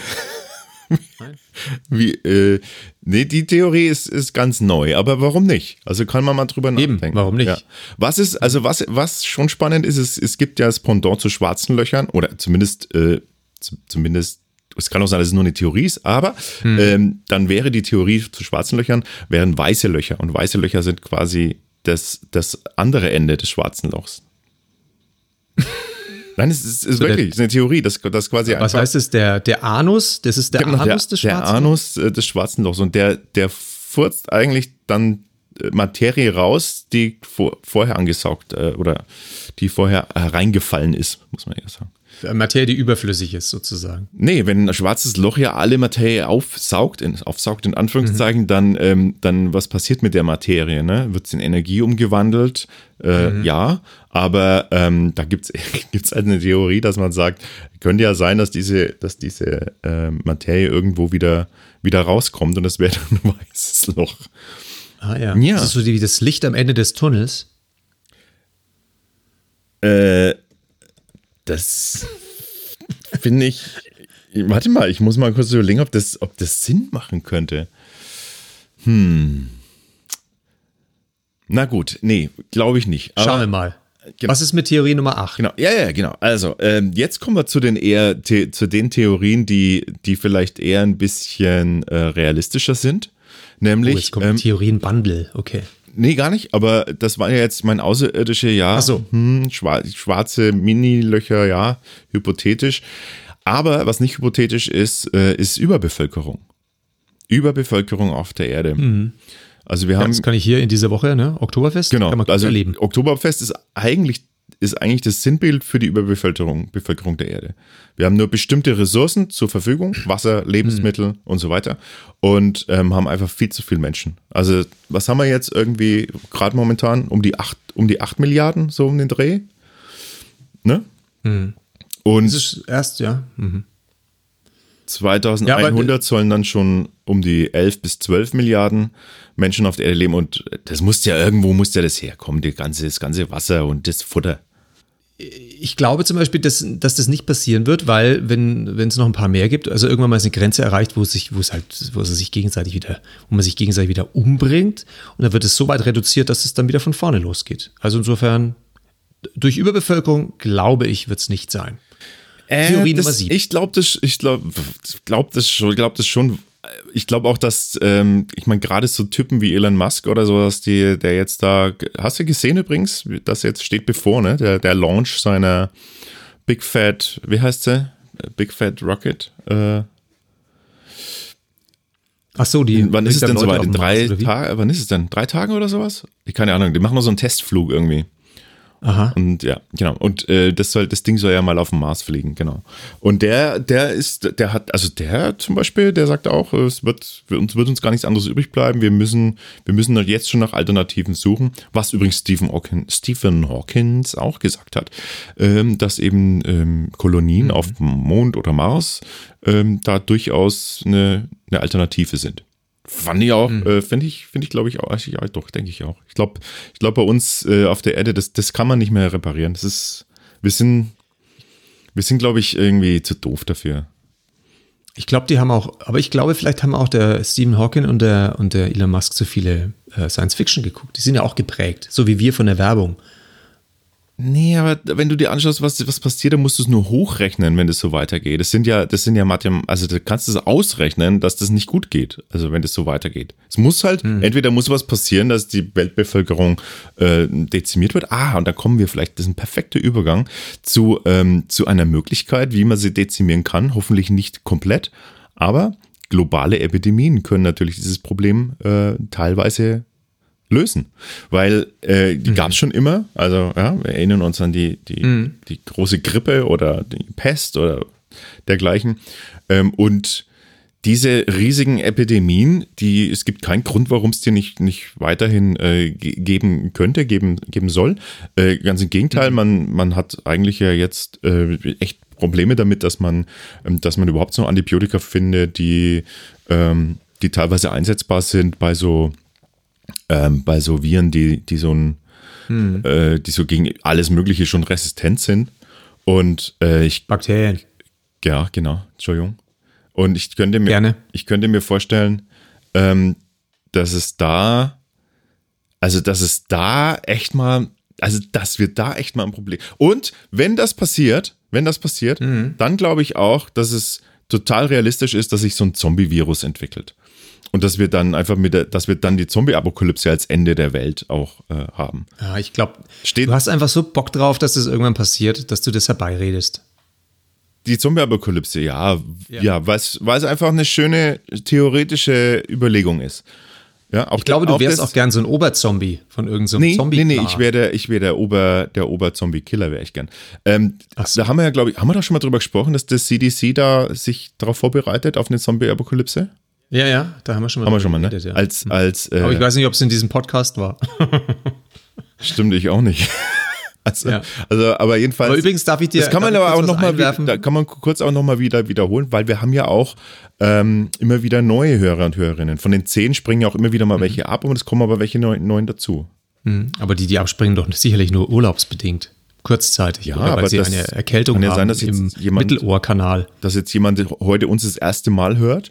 Speaker 1: Wie, äh, nee, die Theorie ist, ist ganz neu, aber warum nicht? Also kann man mal drüber Eben, nachdenken.
Speaker 2: Warum nicht? Ja.
Speaker 1: Was ist, also was, was schon spannend ist, ist, es gibt ja das Pendant zu schwarzen Löchern, oder zumindest, äh, zumindest es kann auch sein, dass es nur eine Theorie ist, aber hm. ähm, dann wäre die Theorie zu schwarzen Löchern, wären weiße Löcher. Und weiße Löcher sind quasi das, das andere Ende des schwarzen Lochs. Nein, es ist, ist so wirklich, es ist eine Theorie, dass das quasi
Speaker 2: Was heißt es, der, der Anus, das ist der genau, Anus
Speaker 1: der, des Schwarzen Der Anus äh, des Schwarzen Lochs und der, der furzt eigentlich dann äh, Materie raus, die vor, vorher angesaugt äh, oder die vorher reingefallen ist, muss man ja sagen.
Speaker 2: Materie, die überflüssig ist, sozusagen.
Speaker 1: Nee, wenn ein schwarzes Loch ja alle Materie aufsaugt, in, aufsaugt in Anführungszeichen, mhm. dann, ähm, dann was passiert mit der Materie? Ne? Wird es in Energie umgewandelt? Äh, mhm. Ja, aber ähm, da gibt es halt eine Theorie, dass man sagt, könnte ja sein, dass diese, dass diese äh, Materie irgendwo wieder, wieder rauskommt und es wäre dann ein weißes Loch.
Speaker 2: Ah ja. ja. Das ist so wie das Licht am Ende des Tunnels.
Speaker 1: Äh, das finde ich. Warte mal, ich muss mal kurz überlegen, ob das, ob das Sinn machen könnte. Hm. Na gut, nee, glaube ich nicht.
Speaker 2: Schauen wir mal. Genau. Was ist mit Theorie Nummer 8?
Speaker 1: Genau, ja, ja, genau. Also, ähm, jetzt kommen wir zu den eher the zu den Theorien, die, die vielleicht eher ein bisschen äh, realistischer sind. Nämlich. Oh,
Speaker 2: jetzt kommt ähm, Theorien-Bundle, okay.
Speaker 1: Nee, gar nicht, aber das war ja jetzt mein außerirdische, ja.
Speaker 2: Ach so.
Speaker 1: Hm, schwarze Mini-Löcher, ja, hypothetisch. Aber was nicht hypothetisch ist, äh, ist Überbevölkerung. Überbevölkerung auf der Erde. Mhm.
Speaker 2: Also wir haben. Das kann ich hier in dieser Woche, ne? Oktoberfest.
Speaker 1: Genau.
Speaker 2: also
Speaker 1: erleben. Oktoberfest ist eigentlich ist eigentlich das Sinnbild für die Überbevölkerung Bevölkerung der Erde. Wir haben nur bestimmte Ressourcen zur Verfügung, Wasser, Lebensmittel mhm. und so weiter und ähm, haben einfach viel zu viele Menschen. Also was haben wir jetzt irgendwie gerade momentan um die acht um die acht Milliarden so um den Dreh, ne?
Speaker 2: Mhm. Und das ist erst ja. Mhm.
Speaker 1: 2100 ja, sollen dann schon um die 11 bis 12 Milliarden Menschen auf der Erde leben und das muss ja irgendwo muss ja das herkommen, die ganze, das ganze Wasser und das Futter.
Speaker 2: Ich glaube zum Beispiel, dass, dass das nicht passieren wird, weil wenn, wenn es noch ein paar mehr gibt, also irgendwann mal ist eine Grenze erreicht, wo es sich, wo es halt, wo es sich gegenseitig wieder, wo man sich gegenseitig wieder umbringt und dann wird es so weit reduziert, dass es dann wieder von vorne losgeht. Also insofern, durch Überbevölkerung, glaube ich, wird es nicht sein.
Speaker 1: Äh, Theorie das, Nummer 7. Ich glaube das, ich glaube, glaub das schon, ich glaube das schon. Ich glaube auch, dass, ähm, ich meine, gerade so Typen wie Elon Musk oder so, dass die, der jetzt da, hast du gesehen übrigens, das jetzt steht bevor, ne? Der, der Launch seiner Big Fat, wie heißt sie? Big Fat Rocket. Äh,
Speaker 2: Ach so, die.
Speaker 1: Wann ist es denn soweit? In drei Tagen? Wann ist es denn? Drei Tage oder sowas? Ich keine Ahnung. Die machen nur so einen Testflug irgendwie. Aha. Und ja, genau. Und äh, das soll, das Ding soll ja mal auf den Mars fliegen, genau. Und der, der ist, der hat, also der zum Beispiel, der sagt auch, es wird, uns wird uns gar nichts anderes übrig bleiben. Wir müssen, wir müssen jetzt schon nach Alternativen suchen, was übrigens Stephen Hawkins, Stephen Hawkins auch gesagt hat, ähm, dass eben ähm, Kolonien mhm. auf dem Mond oder Mars ähm, da durchaus eine, eine Alternative sind. Fand ich auch, mhm. äh, finde ich, finde ich, glaube ich auch, ja, doch, denke ich auch. Ich glaube, ich glaube, bei uns äh, auf der Erde, das, das kann man nicht mehr reparieren. Das ist, wir sind, wir sind, glaube ich, irgendwie zu doof dafür.
Speaker 2: Ich glaube, die haben auch, aber ich glaube, vielleicht haben auch der Stephen Hawking und der, und der Elon Musk zu viele äh, Science Fiction geguckt. Die sind ja auch geprägt, so wie wir von der Werbung.
Speaker 1: Nee, aber wenn du dir anschaust, was, was passiert, dann musst du es nur hochrechnen, wenn das so weitergeht. Das sind ja, das sind ja Mathem, also du kannst es ausrechnen, dass das nicht gut geht, also wenn das so weitergeht. Es muss halt, hm. entweder muss was passieren, dass die Weltbevölkerung äh, dezimiert wird. Ah, und da kommen wir vielleicht, das ist ein perfekter Übergang zu, ähm, zu einer Möglichkeit, wie man sie dezimieren kann. Hoffentlich nicht komplett, aber globale Epidemien können natürlich dieses Problem äh, teilweise lösen. Weil äh, die mhm. gab es schon immer. Also ja, wir erinnern uns an die, die, mhm. die große Grippe oder die Pest oder dergleichen. Ähm, und diese riesigen Epidemien, die es gibt keinen Grund, warum es dir nicht, nicht weiterhin äh, geben könnte, geben, geben soll. Äh, ganz im Gegenteil, mhm. man, man hat eigentlich ja jetzt äh, echt Probleme damit, dass man, ähm, dass man überhaupt so Antibiotika findet, die, ähm, die teilweise einsetzbar sind bei so ähm, bei so Viren, die, die so ein, hm. äh, die so gegen alles Mögliche schon resistent sind. Und äh, ich.
Speaker 2: Bakterien.
Speaker 1: Ja, genau. Entschuldigung. Und ich könnte mir,
Speaker 2: Gerne.
Speaker 1: ich könnte mir vorstellen, ähm, dass es da, also dass es da echt mal, also dass wir da echt mal ein Problem. Und wenn das passiert, wenn das passiert, mhm. dann glaube ich auch, dass es total realistisch ist, dass sich so ein Zombie-Virus entwickelt. Und dass wir dann einfach mit der, dass wir dann die Zombie-Apokalypse als Ende der Welt auch äh, haben.
Speaker 2: Ja, ich glaube, du hast einfach so Bock drauf, dass das irgendwann passiert, dass du das herbeiredest.
Speaker 1: Die Zombie-Apokalypse, ja, ja, ja weil es einfach eine schöne theoretische Überlegung ist. Ja,
Speaker 2: ich glaube, du wärst auch gern so ein Oberzombie von irgendeinem so
Speaker 1: nee, Zombie. Nee, nee, ich wäre der, ich wär der Ober, der Oberzombie-Killer, wäre ich gern. Ähm, so. Da haben wir ja, glaube ich, haben wir da schon mal drüber gesprochen, dass das CDC da sich darauf vorbereitet auf eine Zombie-Apokalypse?
Speaker 2: Ja, ja, da haben wir schon
Speaker 1: mal. Haben wir schon mal, ne? Geredet, ja. Als, als,
Speaker 2: äh, Aber ich weiß nicht, ob es in diesem Podcast war.
Speaker 1: Stimmt, ich auch nicht. Also, ja. also, aber jedenfalls. Aber
Speaker 2: übrigens darf ich dir.
Speaker 1: Das kann man aber auch noch mal, da kann man kurz auch noch mal wieder wiederholen, weil wir haben ja auch ähm, immer wieder neue Hörer und Hörerinnen. Von den zehn springen ja auch immer wieder mal mhm. welche ab und es kommen aber welche neuen, neuen dazu.
Speaker 2: Mhm. Aber die, die abspringen, doch sicherlich nur urlaubsbedingt. Kurzzeitig.
Speaker 1: Ja, aber sie
Speaker 2: eine Erkältung kann ja sein, dass im jemand, Mittelohrkanal.
Speaker 1: Dass jetzt jemand heute uns das erste Mal hört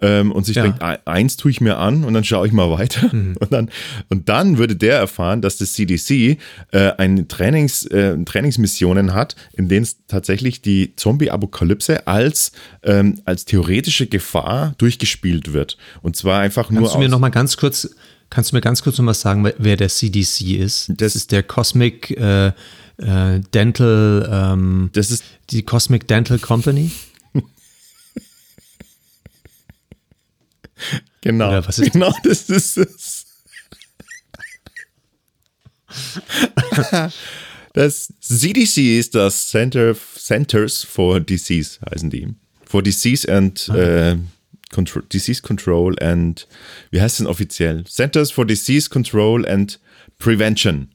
Speaker 1: ähm, und sich ja. denkt, eins tue ich mir an und dann schaue ich mal weiter. Mhm. Und, dann, und dann würde der erfahren, dass das CDC äh, eine Trainings, äh, Trainingsmissionen hat, in denen es tatsächlich die Zombie-Apokalypse als, ähm, als theoretische Gefahr durchgespielt wird. Und zwar einfach
Speaker 2: Kannst
Speaker 1: nur.
Speaker 2: Kannst du mir noch mal ganz kurz, kannst du mir ganz kurz noch mal sagen, wer der CDC ist? Das, das ist der Cosmic äh, äh, Dental, ähm,
Speaker 1: das ist
Speaker 2: die Cosmic Dental Company.
Speaker 1: Genau. Oder was ist genau, das ist es. das CDC ist das Center, Centers for Disease, heißen die. For Disease and äh, Control, Disease Control and, wie heißt es denn offiziell? Centers for Disease Control and Prevention.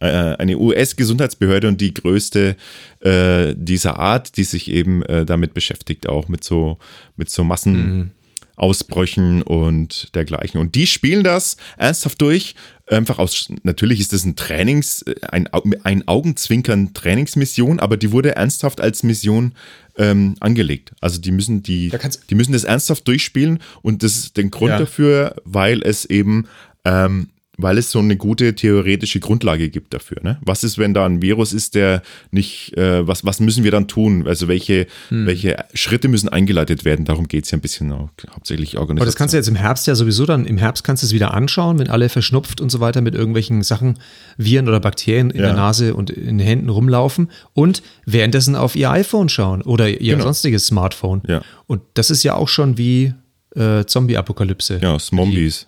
Speaker 1: Äh, eine US-Gesundheitsbehörde und die größte äh, dieser Art, die sich eben äh, damit beschäftigt, auch mit so, mit so Massen. Mhm Ausbrüchen und dergleichen. Und die spielen das ernsthaft durch. Einfach aus, natürlich ist das ein Trainings, ein, ein Augenzwinkern Trainingsmission, aber die wurde ernsthaft als Mission ähm, angelegt. Also die müssen die, die müssen das ernsthaft durchspielen und das ist der Grund ja. dafür, weil es eben ähm, weil es so eine gute theoretische Grundlage gibt dafür. Ne? Was ist, wenn da ein Virus ist, der nicht, äh, was, was müssen wir dann tun? Also welche, hm. welche Schritte müssen eingeleitet werden? Darum geht es ja ein bisschen auch, hauptsächlich Organisation.
Speaker 2: Aber das kannst du jetzt im Herbst ja sowieso dann, im Herbst kannst du es wieder anschauen, wenn alle verschnupft und so weiter mit irgendwelchen Sachen, Viren oder Bakterien in ja. der Nase und in den Händen rumlaufen und währenddessen auf ihr iPhone schauen oder ihr genau. sonstiges Smartphone.
Speaker 1: Ja.
Speaker 2: Und das ist ja auch schon wie äh, Zombie-Apokalypse.
Speaker 1: Ja, Zombies?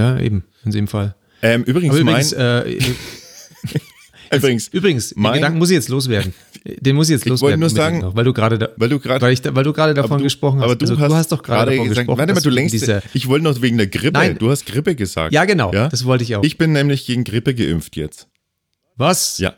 Speaker 2: Ja, eben, in dem Fall.
Speaker 1: Ähm, übrigens,
Speaker 2: übrigens, mein, äh, übrigens, übrigens, mein, Gedanken muss ich jetzt loswerden. Den muss ich jetzt loswerden.
Speaker 1: Ich wollte nur sagen,
Speaker 2: noch, weil du gerade, da,
Speaker 1: weil du gerade,
Speaker 2: weil, weil du gerade davon
Speaker 1: du,
Speaker 2: gesprochen hast.
Speaker 1: Aber du, also, hast, du hast doch gerade davon gesagt, gesprochen. Warte mal, du längst. Diese, ich wollte noch wegen der Grippe. Nein, du hast Grippe gesagt.
Speaker 2: Ja, genau. Ja? Das wollte ich auch.
Speaker 1: Ich bin nämlich gegen Grippe geimpft jetzt.
Speaker 2: Was?
Speaker 1: Ja.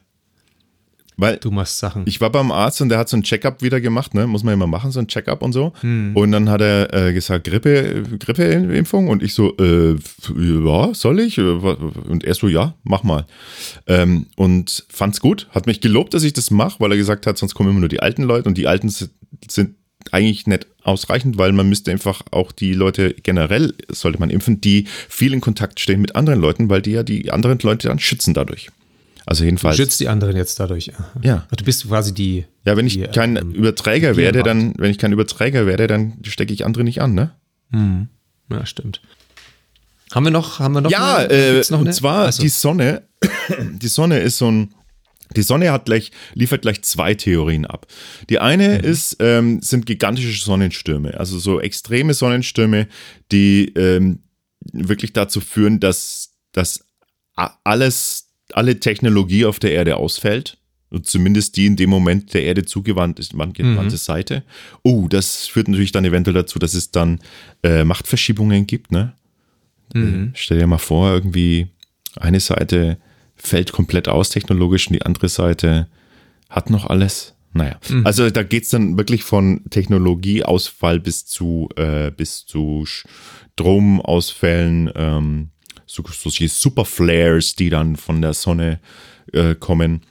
Speaker 1: Weil
Speaker 2: du machst Sachen.
Speaker 1: Ich war beim Arzt und der hat so ein Checkup wieder gemacht, ne? Muss man immer machen, so ein Checkup und so. Hm. Und dann hat er äh, gesagt, Grippe, Grippeimpfung. Und ich so, äh, ja, soll ich? Und er so, ja, mach mal. Ähm, und fand's gut, hat mich gelobt, dass ich das mache, weil er gesagt hat, sonst kommen immer nur die alten Leute und die Alten sind eigentlich nicht ausreichend, weil man müsste einfach auch die Leute generell, sollte man impfen, die viel in Kontakt stehen mit anderen Leuten, weil die ja die anderen Leute dann schützen dadurch. Also jedenfalls.
Speaker 2: Du schützt die anderen jetzt dadurch.
Speaker 1: Ja.
Speaker 2: Du bist quasi die.
Speaker 1: Ja, wenn ich
Speaker 2: die,
Speaker 1: kein
Speaker 2: ähm,
Speaker 1: Überträger werde, dann, wenn ich kein Überträger werde, dann stecke ich andere nicht an, ne?
Speaker 2: Ja, stimmt. Haben wir noch, haben wir noch
Speaker 1: Ja,
Speaker 2: eine,
Speaker 1: äh,
Speaker 2: noch
Speaker 1: und
Speaker 2: eine?
Speaker 1: zwar
Speaker 2: Achso.
Speaker 1: die Sonne. Die Sonne ist so ein. Die Sonne hat gleich, liefert gleich zwei Theorien ab. Die eine
Speaker 2: Mhm.
Speaker 1: ist, ähm, sind gigantische Sonnenstürme, also so extreme Sonnenstürme, die ähm, wirklich dazu führen, dass, dass alles, alle Technologie auf der Erde ausfällt. Und zumindest die in dem Moment der Erde zugewandt ist, gewandte Seite. Oh, das führt natürlich dann eventuell dazu, dass es dann äh, Machtverschiebungen gibt, ne?
Speaker 2: Mhm.
Speaker 1: Stell dir mal vor, irgendwie eine Seite fällt komplett aus technologisch und die andere Seite hat noch alles. Naja,
Speaker 2: Mhm.
Speaker 1: also da geht's dann wirklich von Technologieausfall bis zu, äh, bis zu Stromausfällen, ähm, so, solche Superflares, die dann von der Sonne äh, kommen.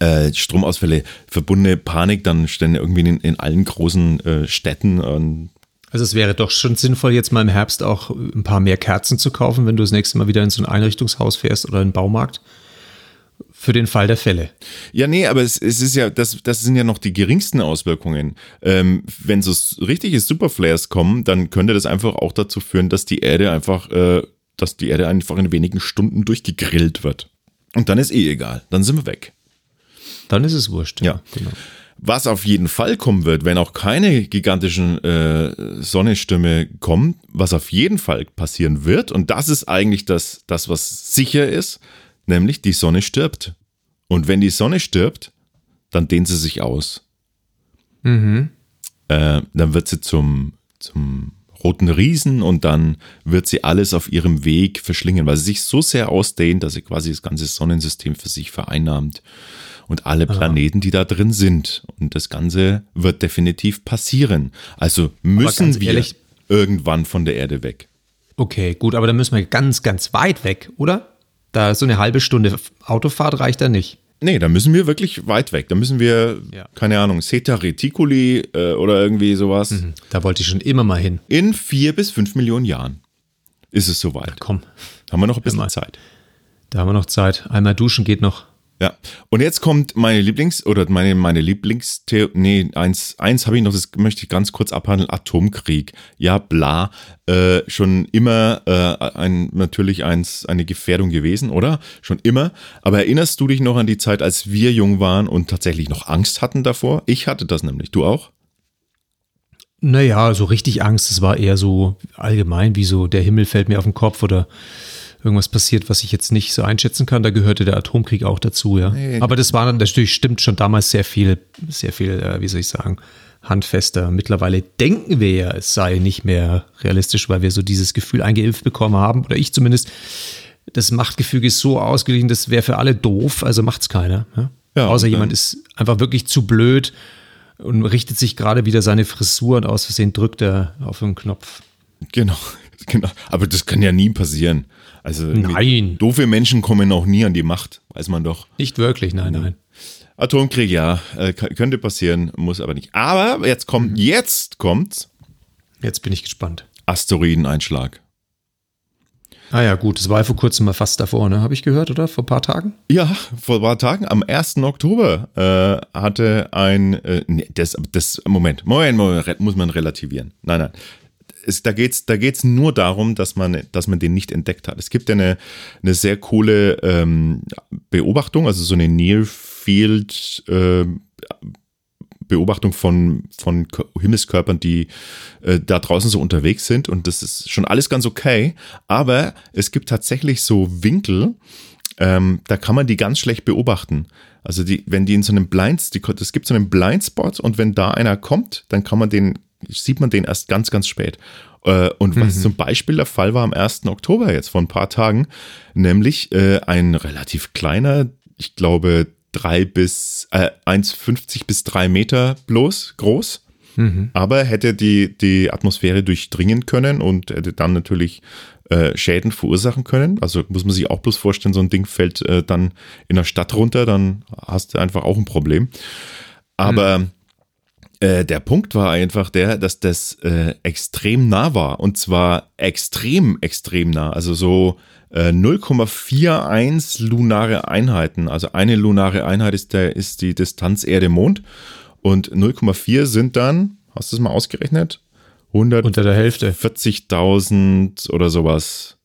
Speaker 1: Äh, Stromausfälle, verbundene Panik, dann stehen irgendwie in, in allen großen äh, Städten ähm,
Speaker 2: Also es wäre doch schon sinnvoll, jetzt mal im Herbst auch ein paar mehr Kerzen zu kaufen, wenn du das nächste Mal wieder in so ein Einrichtungshaus fährst oder in einen Baumarkt. Für den Fall der Fälle.
Speaker 1: Ja, nee, aber es, es ist ja, das, das sind ja noch die geringsten Auswirkungen. Ähm, wenn so richtige Superflares kommen, dann könnte das einfach auch dazu führen, dass die Erde einfach, äh, dass die Erde einfach in wenigen Stunden durchgegrillt wird. Und dann ist eh egal. Dann sind wir weg.
Speaker 2: Dann ist es wurscht.
Speaker 1: Ja.
Speaker 2: genau.
Speaker 1: Was auf jeden Fall kommen wird, wenn auch keine gigantischen äh, Sonnenstürme kommen, was auf jeden Fall passieren wird, und das ist eigentlich das, das, was sicher ist, nämlich die Sonne stirbt. Und wenn die Sonne stirbt, dann dehnt sie sich aus. Äh, dann wird sie zum, zum roten Riesen und dann wird sie alles auf ihrem Weg verschlingen, weil sie sich so sehr ausdehnt, dass sie quasi das ganze Sonnensystem für sich vereinnahmt und alle Planeten, die da drin sind. Und das Ganze wird definitiv passieren. Also müssen wir
Speaker 2: ehrlich-
Speaker 1: irgendwann von der Erde weg.
Speaker 2: Okay, gut, aber dann müssen wir ganz, ganz weit weg, oder? Da so eine halbe Stunde Autofahrt reicht da nicht.
Speaker 1: Nee, da müssen wir wirklich weit weg. Da müssen wir,
Speaker 2: Ja.
Speaker 1: keine Ahnung, Seta Reticuli äh, oder irgendwie sowas.
Speaker 2: Da wollte ich schon immer mal hin.
Speaker 1: In vier bis fünf Millionen Jahren ist es soweit.
Speaker 2: Komm,
Speaker 1: Haben wir noch ein bisschen. Zeit.
Speaker 2: da haben wir noch Zeit. Einmal duschen geht noch.
Speaker 1: Ja. Und jetzt kommt meine Lieblings- oder meine, meine Lieblingstheorie. Nee, eins, eins habe ich noch, das möchte ich ganz kurz abhandeln. Atomkrieg. Ja, bla. Äh, schon immer äh, ein, natürlich eins, eine Gefährdung gewesen, oder? Schon immer. Aber erinnerst du dich noch an die Zeit, als wir jung waren und tatsächlich noch Angst hatten davor? Ich hatte das nämlich. Du auch?
Speaker 2: Naja, so richtig Angst, es war eher so allgemein, wie so der Himmel fällt mir auf den Kopf oder irgendwas passiert, was ich jetzt nicht so einschätzen kann. Da gehörte der Atomkrieg auch dazu, ja. Aber das war dann natürlich, stimmt schon damals sehr viel, sehr viel, äh, wie soll ich sagen, handfester. Mittlerweile denken wir ja, es sei nicht mehr realistisch, weil wir so dieses Gefühl eingeimpft bekommen haben, oder ich zumindest. Das Machtgefüge ist so ausgeglichen, das wäre für alle doof, also macht's keiner. Ja?
Speaker 1: Ja,
Speaker 2: Außer jemand ist einfach wirklich zu blöd und richtet sich gerade wieder seine Frisur und aus Versehen drückt er auf den Knopf.
Speaker 1: Genau, genau. Aber das kann ja nie passieren. Also
Speaker 2: Nein.
Speaker 1: doofe Menschen kommen auch nie an die Macht, weiß man doch.
Speaker 2: Nicht wirklich, nein, nein.
Speaker 1: Atomkrieg, ja, äh, könnte passieren, muss aber nicht. Aber jetzt kommt, jetzt kommt
Speaker 2: Jetzt bin ich gespannt.
Speaker 1: Asteroideneinschlag.
Speaker 2: Ah ja, gut, das war ja vor kurzem mal fast davor, ne? Habe ich gehört, oder? Vor ein paar Tagen?
Speaker 1: Ja, vor ein paar Tagen, am 1. Oktober, äh, hatte ein, äh, nee, das, das, Moment, Moment, Moment, muss man relativieren. Nein, nein. Es, da geht's, da geht's nur darum, dass man, dass man den nicht entdeckt hat. Es gibt ja eine, eine sehr coole ähm, Beobachtung, also so eine Near Field äh, Beobachtung von, von Himmelskörpern, die äh, da draußen so unterwegs sind. Und das ist schon alles ganz okay. Aber es gibt tatsächlich so Winkel, ähm, da kann man die ganz schlecht beobachten. Also die, wenn die in so einem Blind, die, es gibt so einen Blindspot und wenn da einer kommt, dann kann man den, sieht man den erst ganz, ganz spät. Äh, und was zum Beispiel der Fall war am 1. Oktober jetzt vor ein paar Tagen, nämlich äh, ein relativ kleiner, ich glaube drei bis äh, 1,50 bis drei Meter bloß groß, aber hätte die, die Atmosphäre durchdringen können und hätte dann natürlich äh, Schäden verursachen können. Also muss man sich auch bloß vorstellen, so ein Ding fällt äh, dann in der Stadt runter, dann hast du einfach auch ein Problem. Aber äh, der Punkt war einfach der, dass das äh, extrem nah war. Und zwar extrem, extrem nah. Also so äh, 0,41 lunare Einheiten. Also eine lunare Einheit ist, der, ist die Distanz Erde-Mond. Und 0,4 sind dann, hast du es mal ausgerechnet? 100
Speaker 2: Unter der Hälfte.
Speaker 1: 40.000 oder sowas.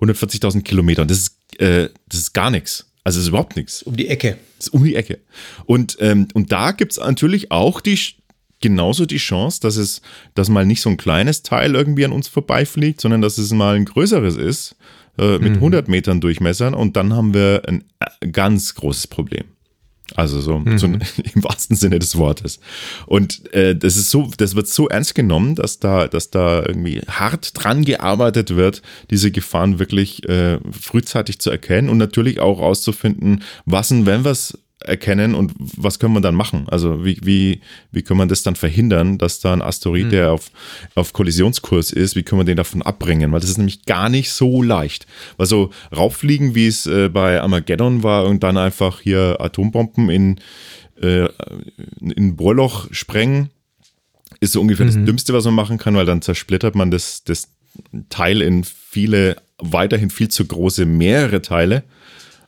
Speaker 1: 140.000 Kilometer. Und das ist, äh, das ist gar nichts. Also das ist überhaupt nichts.
Speaker 2: Um die Ecke.
Speaker 1: Das ist um die Ecke. Und, ähm, und da gibt es natürlich auch die genauso die Chance, dass es, dass mal nicht so ein kleines Teil irgendwie an uns vorbeifliegt, sondern dass es mal ein größeres ist, äh, mit 100 Metern Durchmessern und dann haben wir ein äh, ganz großes Problem. Also so, mhm. so, im wahrsten Sinne des Wortes. Und äh, das ist so, das wird so ernst genommen, dass da, dass da irgendwie hart dran gearbeitet wird, diese Gefahren wirklich äh, frühzeitig zu erkennen und natürlich auch auszufinden, was und wenn was erkennen und was können wir dann machen? Also wie, wie, wie können wir das dann verhindern, dass da ein Asteroid, mhm. der auf, auf Kollisionskurs ist, wie können wir den davon abbringen? Weil das ist nämlich gar nicht so leicht. Weil so rauffliegen, wie es äh, bei Armageddon war und dann einfach hier Atombomben in, äh, in ein Bohrloch sprengen, ist so ungefähr mhm. das Dümmste, was man machen kann, weil dann zersplittert man das, das Teil in viele, weiterhin viel zu große mehrere Teile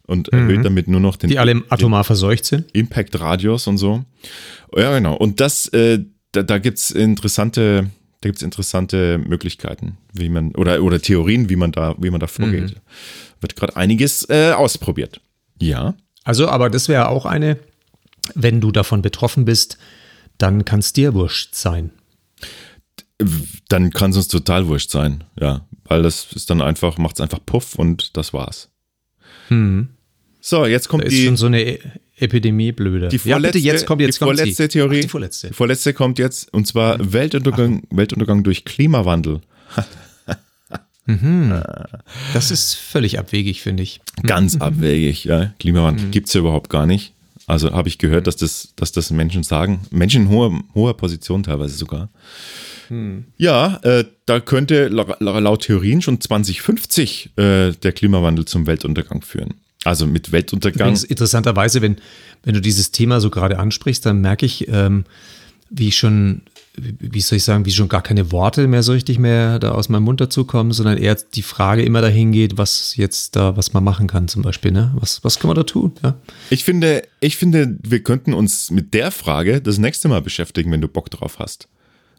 Speaker 1: und erhöht mhm. damit nur noch den.
Speaker 2: Die alle atomar verseucht sind.
Speaker 1: Impact-Radius und so. Ja, genau. Und das, äh, da, da gibt es interessante, da gibt's interessante Möglichkeiten, wie man, oder, oder Theorien, wie man da, wie man da vorgeht. Mhm. Wird gerade einiges äh, ausprobiert. Ja.
Speaker 2: Also, aber das wäre auch eine, wenn du davon betroffen bist, dann kann es dir wurscht sein.
Speaker 1: Dann kann es uns total wurscht sein, ja. Weil das ist dann einfach, macht es einfach Puff und das war's.
Speaker 2: Hm.
Speaker 1: So, jetzt kommt
Speaker 2: da
Speaker 1: die.
Speaker 2: Ist schon so eine e Epidemie blöde.
Speaker 1: Die vorletzte, ja,
Speaker 2: jetzt kommt jetzt
Speaker 1: die vorletzte Theorie.
Speaker 2: Ach, die vorletzte.
Speaker 1: Die vorletzte kommt jetzt und zwar mhm. Weltuntergang, Weltuntergang durch Klimawandel.
Speaker 2: mhm. Das ist völlig abwegig, finde ich.
Speaker 1: Ganz abwegig, ja. Klimawandel mhm. gibt es ja überhaupt gar nicht. Also habe ich gehört, dass das, dass das Menschen sagen, Menschen in hoher, hoher Position teilweise sogar. Hm. Ja, äh, da könnte laut Theorien schon 2050 äh, der Klimawandel zum Weltuntergang führen. Also mit Weltuntergang. Übrigens,
Speaker 2: interessanterweise, wenn, wenn du dieses Thema so gerade ansprichst, dann merke ich, ähm, wie schon, wie soll ich sagen, wie schon gar keine Worte mehr so richtig mehr da aus meinem Mund dazu kommen, sondern eher die Frage immer dahin geht, was jetzt da, was man machen kann zum Beispiel, ne? Was, was kann man da tun? Ja.
Speaker 1: Ich finde, ich finde, wir könnten uns mit der Frage das nächste Mal beschäftigen, wenn du Bock drauf hast.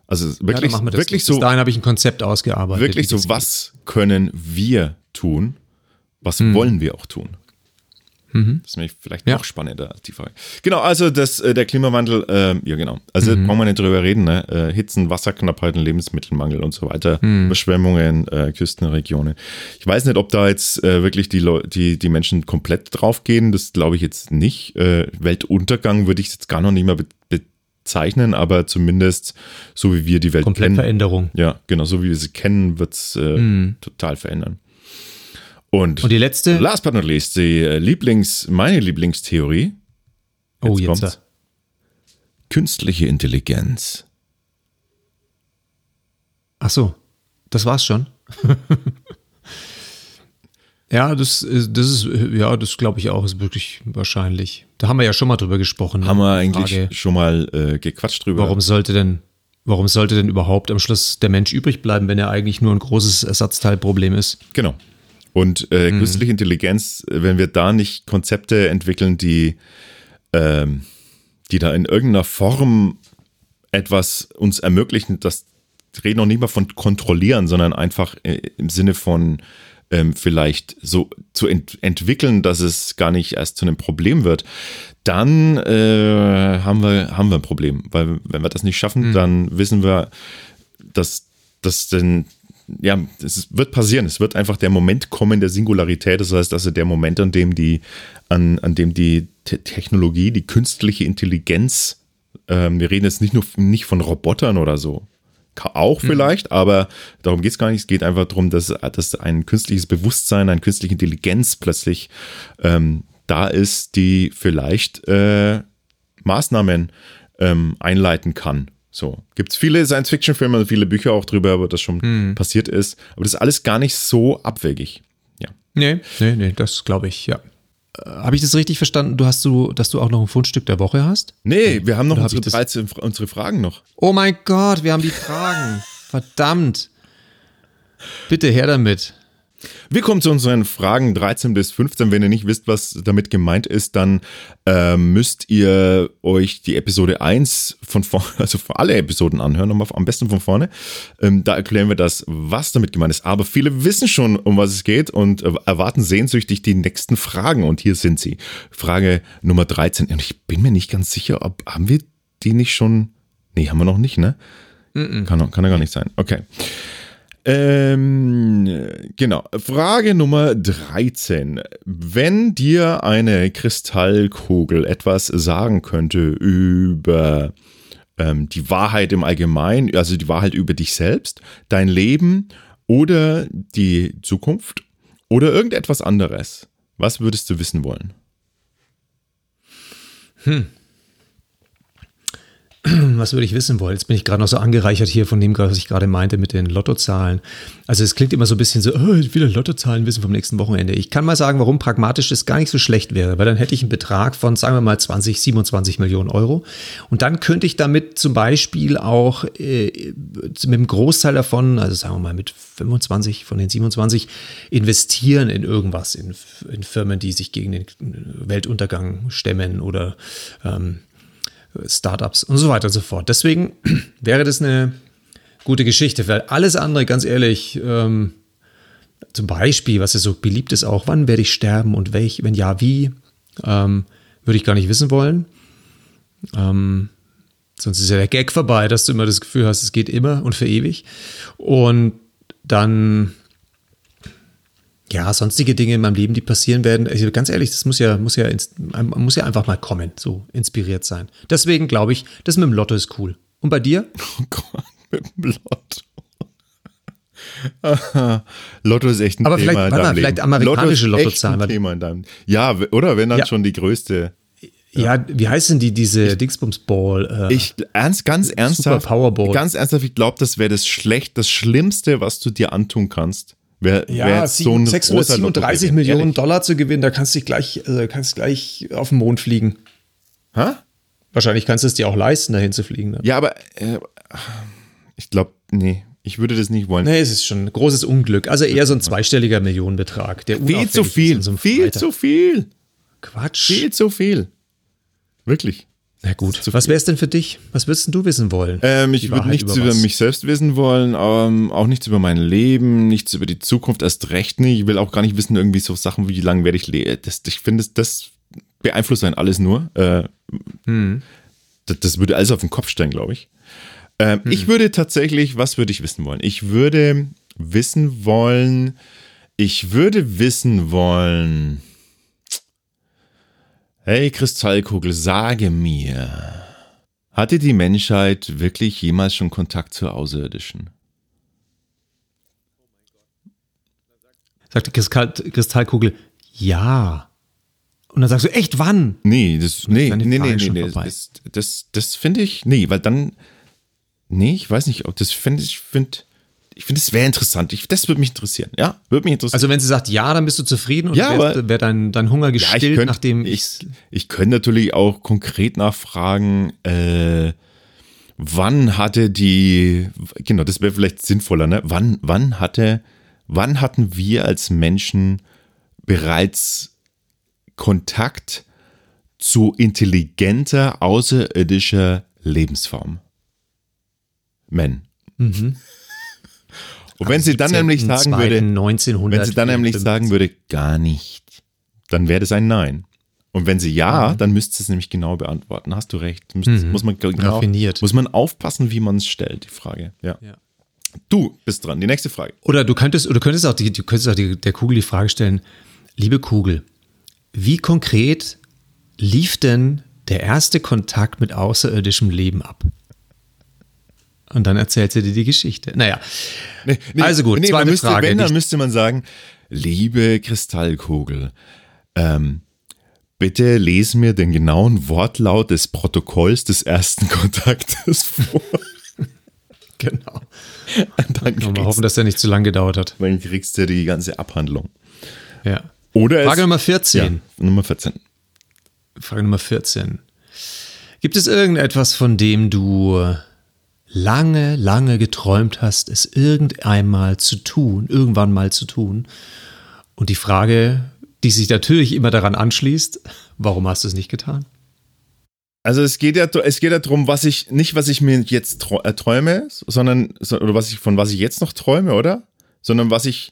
Speaker 1: Also wirklich, ja, wirklich so.
Speaker 2: Bis dahin habe ich ein Konzept ausgearbeitet.
Speaker 1: Wirklich so, was können wir tun? Was hm. wollen wir auch tun? Mhm. Das ist nämlich vielleicht ja. noch spannender als die Frage. Genau, also das, äh, der Klimawandel, äh, ja genau. Also mhm. brauchen wir nicht drüber reden, ne? Äh, Hitzen, Wasserknappheiten, Lebensmittelmangel und so weiter, mhm. Überschwemmungen, äh, Küstenregionen. Ich weiß nicht, ob da jetzt äh, wirklich die, die, die Menschen komplett draufgehen. Das glaube ich jetzt nicht. Weltuntergang würde ich jetzt gar noch nicht mehr be bezeichnen, aber zumindest so wie wir die Welt
Speaker 2: Komplett kennen. Veränderung.
Speaker 1: Ja, genau, so wie wir sie kennen, wird es mhm. total verändern. Und,
Speaker 2: Und, die letzte?
Speaker 1: Last but not least, die äh, Lieblings, meine Lieblingstheorie.
Speaker 2: Jetzt oh, jetzt. Da.
Speaker 1: Künstliche Intelligenz.
Speaker 2: Ach so, das war's schon. Ja, das, äh, das ist, äh, ja, das glaube ich auch, ist wirklich wahrscheinlich. Da haben wir ja schon mal drüber gesprochen.
Speaker 1: Ne? Haben wir eigentlich Frage, schon mal äh, gequatscht drüber.
Speaker 2: Warum sollte denn, warum sollte denn überhaupt am Schluss der Mensch übrig bleiben, wenn er eigentlich nur ein großes Ersatzteilproblem ist?
Speaker 1: Genau. Und äh, mhm. künstliche Intelligenz, wenn wir da nicht Konzepte entwickeln, die, ähm, die da in irgendeiner Form etwas uns ermöglichen, das reden noch nicht mal von kontrollieren, sondern einfach äh, im Sinne von ähm, vielleicht so zu ent entwickeln, dass es gar nicht erst zu einem Problem wird, dann äh, haben, wir, haben wir ein Problem. Weil wenn wir das nicht schaffen, mhm. dann wissen wir, dass das denn ja, es wird passieren. Es wird einfach der Moment kommen der Singularität. Das heißt, also der Moment, an dem die, an, an dem die Technologie, die künstliche Intelligenz, ähm, wir reden jetzt nicht nur nicht von Robotern oder so, auch mhm. vielleicht, mhm. aber darum geht es gar nicht. Es geht einfach darum, dass, dass ein künstliches Bewusstsein, eine künstliche Intelligenz plötzlich ähm, da ist, die vielleicht äh, Maßnahmen ähm, einleiten kann. So, gibt es viele Science-Fiction-Filme, viele Bücher auch drüber, wo das schon mhm. passiert ist. Aber das ist alles gar nicht so abwegig. Ja.
Speaker 2: Nee, nee, nee, das glaube ich, ja. habe ich das richtig verstanden? Du hast du, dass du auch noch ein Fundstück der Woche hast?
Speaker 1: Nee, wir haben noch
Speaker 2: hab
Speaker 1: unsere,
Speaker 2: das-
Speaker 1: 13, unsere Fragen noch.
Speaker 2: Oh mein Gott, wir haben die Fragen. Verdammt. Bitte her damit.
Speaker 1: Wir kommen zu unseren Fragen 13 bis 15. Wenn ihr nicht wisst, was damit gemeint ist, dann ähm, müsst ihr euch die Episode 1 von vorne, also für alle Episoden anhören, nochmal am besten von vorne. Ähm, da erklären wir das, was damit gemeint ist. Aber viele wissen schon, um was es geht und äh, erwarten sehnsüchtig die nächsten Fragen. Und hier sind sie. Frage Nummer 13. Und ich bin mir nicht ganz sicher, ob haben wir die nicht schon. Nee, haben wir noch nicht, ne? Kann, kann ja gar nicht sein. Okay. Ähm, genau. Frage Nummer 13. Wenn dir eine Kristallkugel etwas sagen könnte über ähm, die Wahrheit im Allgemeinen, also die Wahrheit über dich selbst, dein Leben oder die Zukunft oder irgendetwas anderes, was würdest du wissen wollen?
Speaker 2: Was würde ich wissen wollen? Jetzt bin ich gerade noch so angereichert hier von dem, was ich gerade meinte mit den Lottozahlen. Also es klingt immer so ein bisschen so, oh, ich will Lottozahlen wissen vom nächsten Wochenende. Ich kann mal sagen, warum pragmatisch das gar nicht so schlecht wäre, weil dann hätte ich einen Betrag von, sagen wir mal, 20, 27 Millionen Euro. Und dann könnte ich damit zum Beispiel auch äh, mit einem Großteil davon, also sagen wir mal mit 25 von den 27, investieren in irgendwas, in, in Firmen, die sich gegen den Weltuntergang stemmen oder ähm, Startups und so weiter und so fort. Deswegen wäre das eine gute Geschichte, weil alles andere, ganz ehrlich, ähm, zum Beispiel, was ja so beliebt ist auch, wann werde ich sterben und welch, wenn ja, wie, ähm, würde ich gar nicht wissen wollen. Ähm, sonst ist ja der Gag vorbei, dass du immer das Gefühl hast, es geht immer und für ewig. Und dann ja, sonstige Dinge in meinem Leben, die passieren werden. Also ganz ehrlich, das muss ja, muss ja, muss ja einfach mal kommen, so inspiriert sein. Deswegen glaube ich, das mit dem Lotto ist cool. Und bei dir?
Speaker 1: Oh Gott, mit dem Lotto. Lotto ist echt ein
Speaker 2: Aber
Speaker 1: Thema
Speaker 2: vielleicht-
Speaker 1: in deinem
Speaker 2: mal,
Speaker 1: Leben.
Speaker 2: vielleicht amerikanische
Speaker 1: Lotto ist echt
Speaker 2: Lottozahlen,
Speaker 1: ein Thema in deinem Ja, oder wenn dann
Speaker 2: Ja.
Speaker 1: schon die größte.
Speaker 2: Ja, wie heißen die, diese Dingsbums Ball? Äh,
Speaker 1: Ich ernst, ganz ernsthaft,
Speaker 2: Powerball.
Speaker 1: ganz ernsthaft, ich glaube, das wäre das schlecht, das Schlimmste, was du dir antun kannst. Wär
Speaker 2: ja,
Speaker 1: jetzt so ein großer
Speaker 2: 637
Speaker 1: Lottogewinn.
Speaker 2: Millionen
Speaker 1: Ehrlich.
Speaker 2: Dollar zu gewinnen, da kannst du dich gleich, äh, kannst gleich auf den Mond fliegen.
Speaker 1: Hä?
Speaker 2: Wahrscheinlich kannst du es dir auch leisten, dahin zu fliegen. Ne?
Speaker 1: Ja, aber äh, ich glaube, nee, ich würde das nicht wollen.
Speaker 2: Nee, es ist schon ein großes Unglück. Also eher so ein zweistelliger Millionenbetrag. Der
Speaker 1: viel zu viel, viel zu viel,
Speaker 2: Quatsch.
Speaker 1: viel zu viel. Wirklich.
Speaker 2: Na gut. Was wäre es denn für dich? Was würdest du wissen wollen?
Speaker 1: Ähm, ich würde nichts über,
Speaker 2: was?
Speaker 1: mich selbst wissen wollen, ähm, auch nichts über mein Leben, nichts über die Zukunft, erst recht nicht. Ich will auch gar nicht wissen, irgendwie so Sachen, wie lange werde ich leben. Das, ich finde, das, das beeinflusst einen alles nur. Äh,
Speaker 2: Hm.
Speaker 1: das, das würde alles auf den Kopf stellen, glaube ich. Ähm,
Speaker 2: Hm.
Speaker 1: Ich würde tatsächlich, was würde ich wissen wollen? Ich würde wissen wollen, ich würde wissen wollen, hey Kristallkugel, sage mir, hatte die Menschheit wirklich jemals schon Kontakt zu Außerirdischen?
Speaker 2: Sagt die Kristall Kristallkugel, ja. Und dann sagst du, echt, wann?
Speaker 1: Nee, das, nee, nee, nee, nee, nee, das, das, das finde ich, nee, weil dann, nee, ich weiß nicht, ob das finde ich, finde, ich finde, es wäre interessant. Ich, das würde mich interessieren, ja, würde mich interessieren.
Speaker 2: Also wenn sie sagt, ja, dann bist du zufrieden und
Speaker 1: Ja,
Speaker 2: wäre wär dein, dein Hunger
Speaker 1: Ja,
Speaker 2: gestillt,
Speaker 1: ich könnte,
Speaker 2: nachdem
Speaker 1: ich, ich könnte natürlich auch konkret nachfragen, äh, wann hatte die, genau, das wäre vielleicht sinnvoller, ne? Wann, wann hatte, wann hatten wir als Menschen bereits Kontakt zu intelligenter, außerirdischer Lebensform? Men.
Speaker 2: Mhm.
Speaker 1: Und wenn sie dann nämlich sagen würde,
Speaker 2: 1900
Speaker 1: wenn sie dann nämlich sagen würde, gar nicht, dann wäre das ein Nein. Und wenn sie ja,
Speaker 2: Mhm.
Speaker 1: dann müsste es nämlich genau beantworten. Hast du recht. Müsste, Muss man genau,
Speaker 2: Raffiniert.
Speaker 1: muss man aufpassen, wie man es stellt, die Frage. Ja.
Speaker 2: Ja.
Speaker 1: Du bist dran. Die nächste Frage.
Speaker 2: Oder du könntest, oder du könntest auch, die, du könntest auch die, der Kugel die Frage stellen, liebe Kugel, wie konkret lief denn der erste Kontakt mit außerirdischem Leben ab? Und dann erzählt sie dir die Geschichte. Naja,
Speaker 1: Nee,
Speaker 2: Also gut,
Speaker 1: nee,
Speaker 2: zweite
Speaker 1: müsste,
Speaker 2: Frage,
Speaker 1: Wenn, dann müsste man sagen, liebe Kristallkugel, ähm, bitte lese mir den genauen Wortlaut des Protokolls des ersten Kontaktes vor.
Speaker 2: genau.
Speaker 1: Dann
Speaker 2: Mal
Speaker 1: kriegst,
Speaker 2: hoffen, dass der nicht zu lang gedauert hat.
Speaker 1: dann kriegst du die ganze Abhandlung.
Speaker 2: Ja.
Speaker 1: Oder
Speaker 2: Frage
Speaker 1: es,
Speaker 2: Nummer 14.
Speaker 1: ja, Nummer 14.
Speaker 2: Frage Nummer 14. Gibt es irgendetwas, von dem du lange, lange geträumt hast, es irgendeinmal zu tun, irgendwann mal zu tun? Und die Frage, die sich natürlich immer daran anschließt, warum hast du es nicht getan?
Speaker 1: Also es geht ja, es geht ja darum, was ich, nicht was ich mir jetzt äh, träume, sondern, so- oder was ich, von was ich jetzt noch träume, oder? Sondern was ich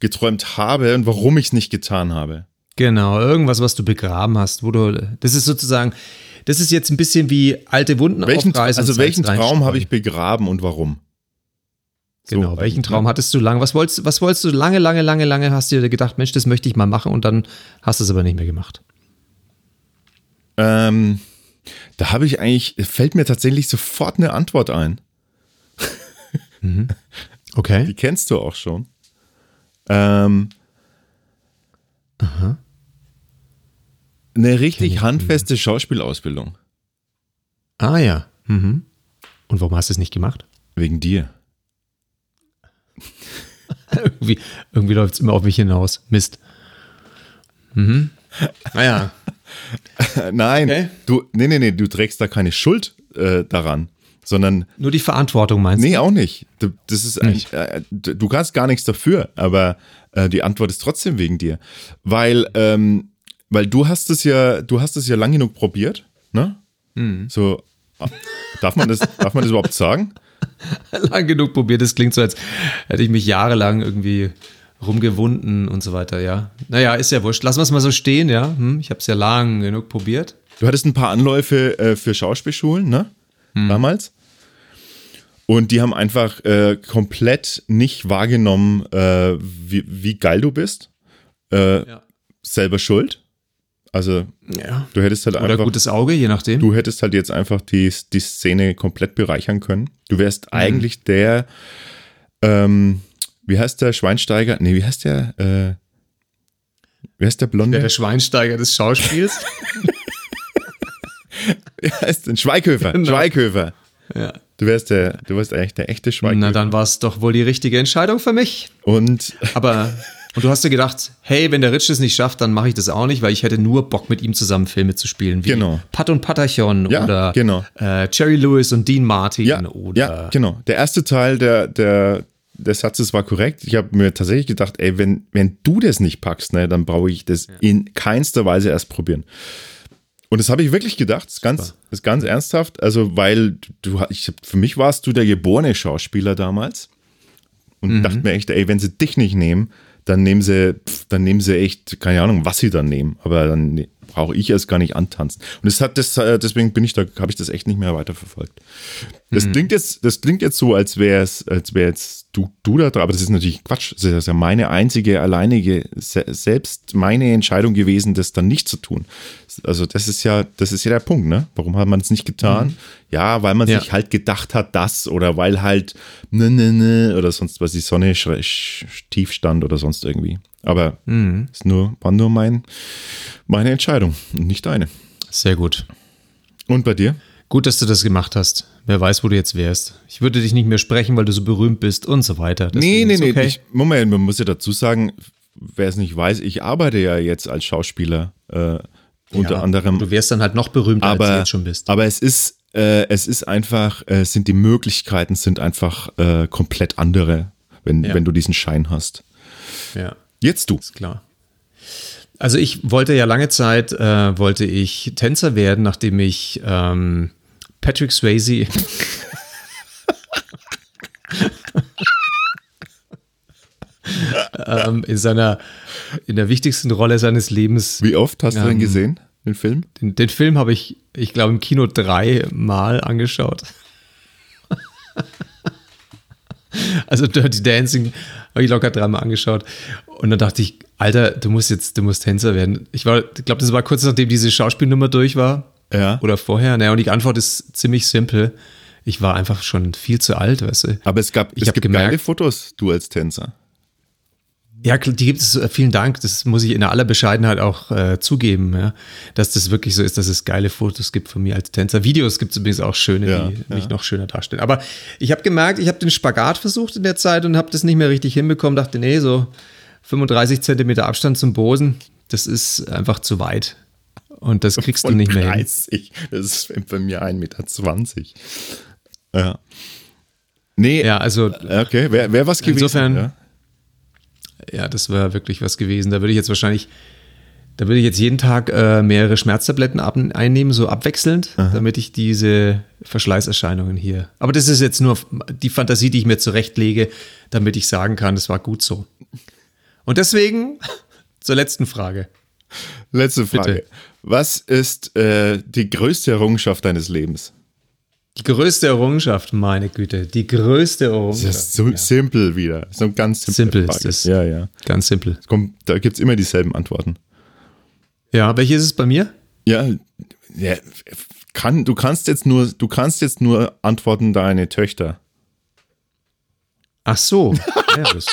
Speaker 1: geträumt habe und warum ich es nicht getan habe.
Speaker 2: Genau, irgendwas, was du begraben hast, wo du, das ist sozusagen, das ist jetzt ein bisschen wie alte Wunden
Speaker 1: Welchen,
Speaker 2: aufreißen.
Speaker 1: also welchen Traum habe ich begraben und warum?
Speaker 2: Genau,
Speaker 1: So,
Speaker 2: welchen Traum hattest du lange? Was wolltest, was wolltest du lange, lange, lange, lange? Hast du dir gedacht, Mensch, das möchte ich mal machen und dann hast du es aber nicht mehr gemacht.
Speaker 1: Ähm, da habe ich eigentlich, fällt mir tatsächlich sofort eine Antwort ein.
Speaker 2: Okay.
Speaker 1: Die kennst du auch schon. Ähm, Eine richtig handfeste Schauspielausbildung.
Speaker 2: Ah ja. Mhm. Und warum hast du es nicht gemacht?
Speaker 1: Wegen dir.
Speaker 2: irgendwie irgendwie läuft es immer auf mich hinaus. Mist. Mhm. Naja.
Speaker 1: Äh, Nein,
Speaker 2: Okay.
Speaker 1: du, nee, nee, nee, du trägst da keine Schuld äh, daran, sondern,
Speaker 2: Nur die Verantwortung meinst
Speaker 1: nee, auch nicht. Du, das ist eigentlich, äh, du du kannst gar nichts dafür, aber äh, die Antwort ist trotzdem wegen dir. Weil, ähm, weil du hast es ja, du hast es ja lang genug probiert, ne? So, ah, darf man das, darf man das überhaupt sagen?
Speaker 2: Lang genug probiert. Das klingt so, als hätte ich mich jahrelang irgendwie rumgewunden und so weiter, ja. Naja, ist ja wurscht. Lassen wir es mal so stehen, ja. Hm, ich habe es ja lang genug probiert.
Speaker 1: Du hattest ein paar Anläufe äh, für Schauspielschulen, ne? Damals. Und die haben einfach äh, komplett nicht wahrgenommen, äh, wie, wie geil du bist. Äh,
Speaker 2: Ja.
Speaker 1: Selber schuld. Also,
Speaker 2: ja.
Speaker 1: du hättest halt
Speaker 2: Oder
Speaker 1: einfach.
Speaker 2: gutes Auge, je nachdem.
Speaker 1: Du hättest halt jetzt einfach die, die Szene komplett bereichern können. Du wärst eigentlich der, ähm, wie heißt der Schweinsteiger? Nee, wie heißt der? Äh, wie heißt der Blonde?
Speaker 2: der, der Schweinsteiger des Schauspiels.
Speaker 1: Wie heißt denn? Schweighöfer.
Speaker 2: Genau.
Speaker 1: Schweighöfer.
Speaker 2: ja.
Speaker 1: Du wärst der, du wärst eigentlich der echte Schweighöfer.
Speaker 2: Na, dann war es doch wohl die richtige Entscheidung für mich.
Speaker 1: Und
Speaker 2: Aber, und du hast dir gedacht, hey, wenn der Rich es nicht schafft, dann mache ich das auch nicht, weil ich hätte nur Bock, mit ihm zusammen Filme zu spielen. Wie
Speaker 1: Genau.
Speaker 2: Pat und Patachon
Speaker 1: Ja,
Speaker 2: oder
Speaker 1: genau.
Speaker 2: äh, Jerry Lewis und Dean Martin
Speaker 1: ja,
Speaker 2: oder
Speaker 1: ja, genau. Der erste Teil der, der, des Satzes war korrekt. Ich habe mir tatsächlich gedacht, ey, wenn, wenn du das nicht packst, ne, dann brauche ich das in keinster Weise erst probieren. Und das habe ich wirklich gedacht, das ist ganz, das ist ganz ernsthaft. Also, weil du, ich, für mich warst du der geborene Schauspieler damals. Und
Speaker 2: Mhm.
Speaker 1: dachte mir echt, ey, wenn sie dich nicht nehmen, dann nehmen sie, dann nehmen sie echt, keine Ahnung, was sie dann nehmen. Aber dann ne, brauche ich erst gar nicht antanzen. Und das hat das, äh, deswegen bin ich da, habe ich das echt nicht mehr weiterverfolgt. Das
Speaker 2: Mhm.
Speaker 1: klingt jetzt, das klingt jetzt so, als wäre es, als wäre jetzt du, du da dran, aber das ist natürlich Quatsch. Das ist ja meine einzige, alleinige, se selbst meine Entscheidung gewesen, das dann nicht zu tun. Also das ist ja, das ist ja der Punkt, ne? Warum hat man es nicht getan? Ja, weil man
Speaker 2: Mhm. Ja.
Speaker 1: sich halt gedacht hat, das oder weil halt ne, ne, ne oder sonst was die Sonne tief stand oder sonst irgendwie. Aber
Speaker 2: Mhm.
Speaker 1: ist nur, war nur mein, meine Entscheidung und nicht deine.
Speaker 2: Sehr gut.
Speaker 1: Und bei dir?
Speaker 2: Gut, dass du das gemacht hast. Wer weiß, wo du jetzt wärst. Ich würde dich nicht mehr sprechen, weil du so berühmt bist und so weiter.
Speaker 1: Nee,
Speaker 2: Deswegen
Speaker 1: nee, nee.
Speaker 2: okay.
Speaker 1: Ich, Moment, man muss ja dazu sagen, wer es nicht weiß, ich arbeite ja jetzt als Schauspieler äh, unter
Speaker 2: Ja,
Speaker 1: anderem.
Speaker 2: Du wärst dann halt noch berühmter, als du
Speaker 1: aber,
Speaker 2: jetzt schon bist.
Speaker 1: aber es ist, äh, es ist einfach, äh, sind die Möglichkeiten sind einfach äh, komplett andere, wenn,
Speaker 2: Ja.
Speaker 1: wenn du diesen Schein hast.
Speaker 2: Ja.
Speaker 1: Jetzt du.
Speaker 2: Ist klar. Also ich wollte ja lange Zeit, äh, wollte ich Tänzer werden, nachdem ich ähm, Patrick Swayze ähm, in seiner, in der wichtigsten Rolle seines Lebens,
Speaker 1: Wie oft hast du den
Speaker 2: Ähm,
Speaker 1: gesehen, den Film?
Speaker 2: den, den Film habe ich, ich glaube, im Kino dreimal angeschaut. Also Dirty Dancing habe ich locker dreimal angeschaut. Und dann dachte ich, Alter, du musst jetzt, du musst Tänzer werden. Ich war, ich glaube, das war kurz nachdem diese Schauspielnummer durch war.
Speaker 1: Ja.
Speaker 2: Oder vorher. Naja, und die Antwort ist ziemlich simpel. Ich war einfach schon viel zu alt, weißt du.
Speaker 1: Aber es gab,
Speaker 2: Ich
Speaker 1: es gibt
Speaker 2: gemerkt-
Speaker 1: geile Fotos, du als Tänzer.
Speaker 2: Ja, die gibt es, äh, vielen Dank. Das muss ich in aller Bescheidenheit auch äh, zugeben, ja, dass das wirklich so ist, dass es geile Fotos gibt von mir als Tänzer. Videos gibt es übrigens auch schöne,
Speaker 1: Ja,
Speaker 2: die
Speaker 1: ja.
Speaker 2: mich noch schöner darstellen. Aber ich habe gemerkt, ich habe den Spagat versucht in der Zeit und habe das nicht mehr richtig hinbekommen. Dachte, nee, so 35 Zentimeter Abstand zum Boden, das ist einfach zu weit. Und das kriegst
Speaker 1: Von
Speaker 2: du nicht mehr hin.
Speaker 1: 30. Das ist bei mir 1,20 Meter. Ja. Nee,
Speaker 2: Ja, also
Speaker 1: okay, wäre wär was gewesen.
Speaker 2: Insofern-
Speaker 1: ja.
Speaker 2: Ja, das wäre wirklich was gewesen. Da würde ich jetzt wahrscheinlich, da würde ich jetzt jeden Tag äh, mehrere Schmerztabletten ab, einnehmen, so abwechselnd, damit ich diese Verschleißerscheinungen hier. Aber das ist jetzt nur die Fantasie, die ich mir zurechtlege, damit ich sagen kann, es war gut so. Und deswegen zur letzten Frage.
Speaker 1: Letzte Frage.
Speaker 2: Bitte.
Speaker 1: Was ist äh, die größte Errungenschaft deines Lebens?
Speaker 2: Die größte Errungenschaft, meine Güte, die größte
Speaker 1: Das
Speaker 2: Errungenschaft.
Speaker 1: ist so simpel wieder. So ein ganz simple
Speaker 2: Simpel ist das.
Speaker 1: Ja, ja.
Speaker 2: Ganz simpel.
Speaker 1: Da gibt es immer dieselben Antworten.
Speaker 2: Ja, welche ist es bei mir?
Speaker 1: Ja, ja kann, du kannst jetzt nur, du kannst jetzt nur antworten deine Töchter.
Speaker 2: Ach so. Ja, das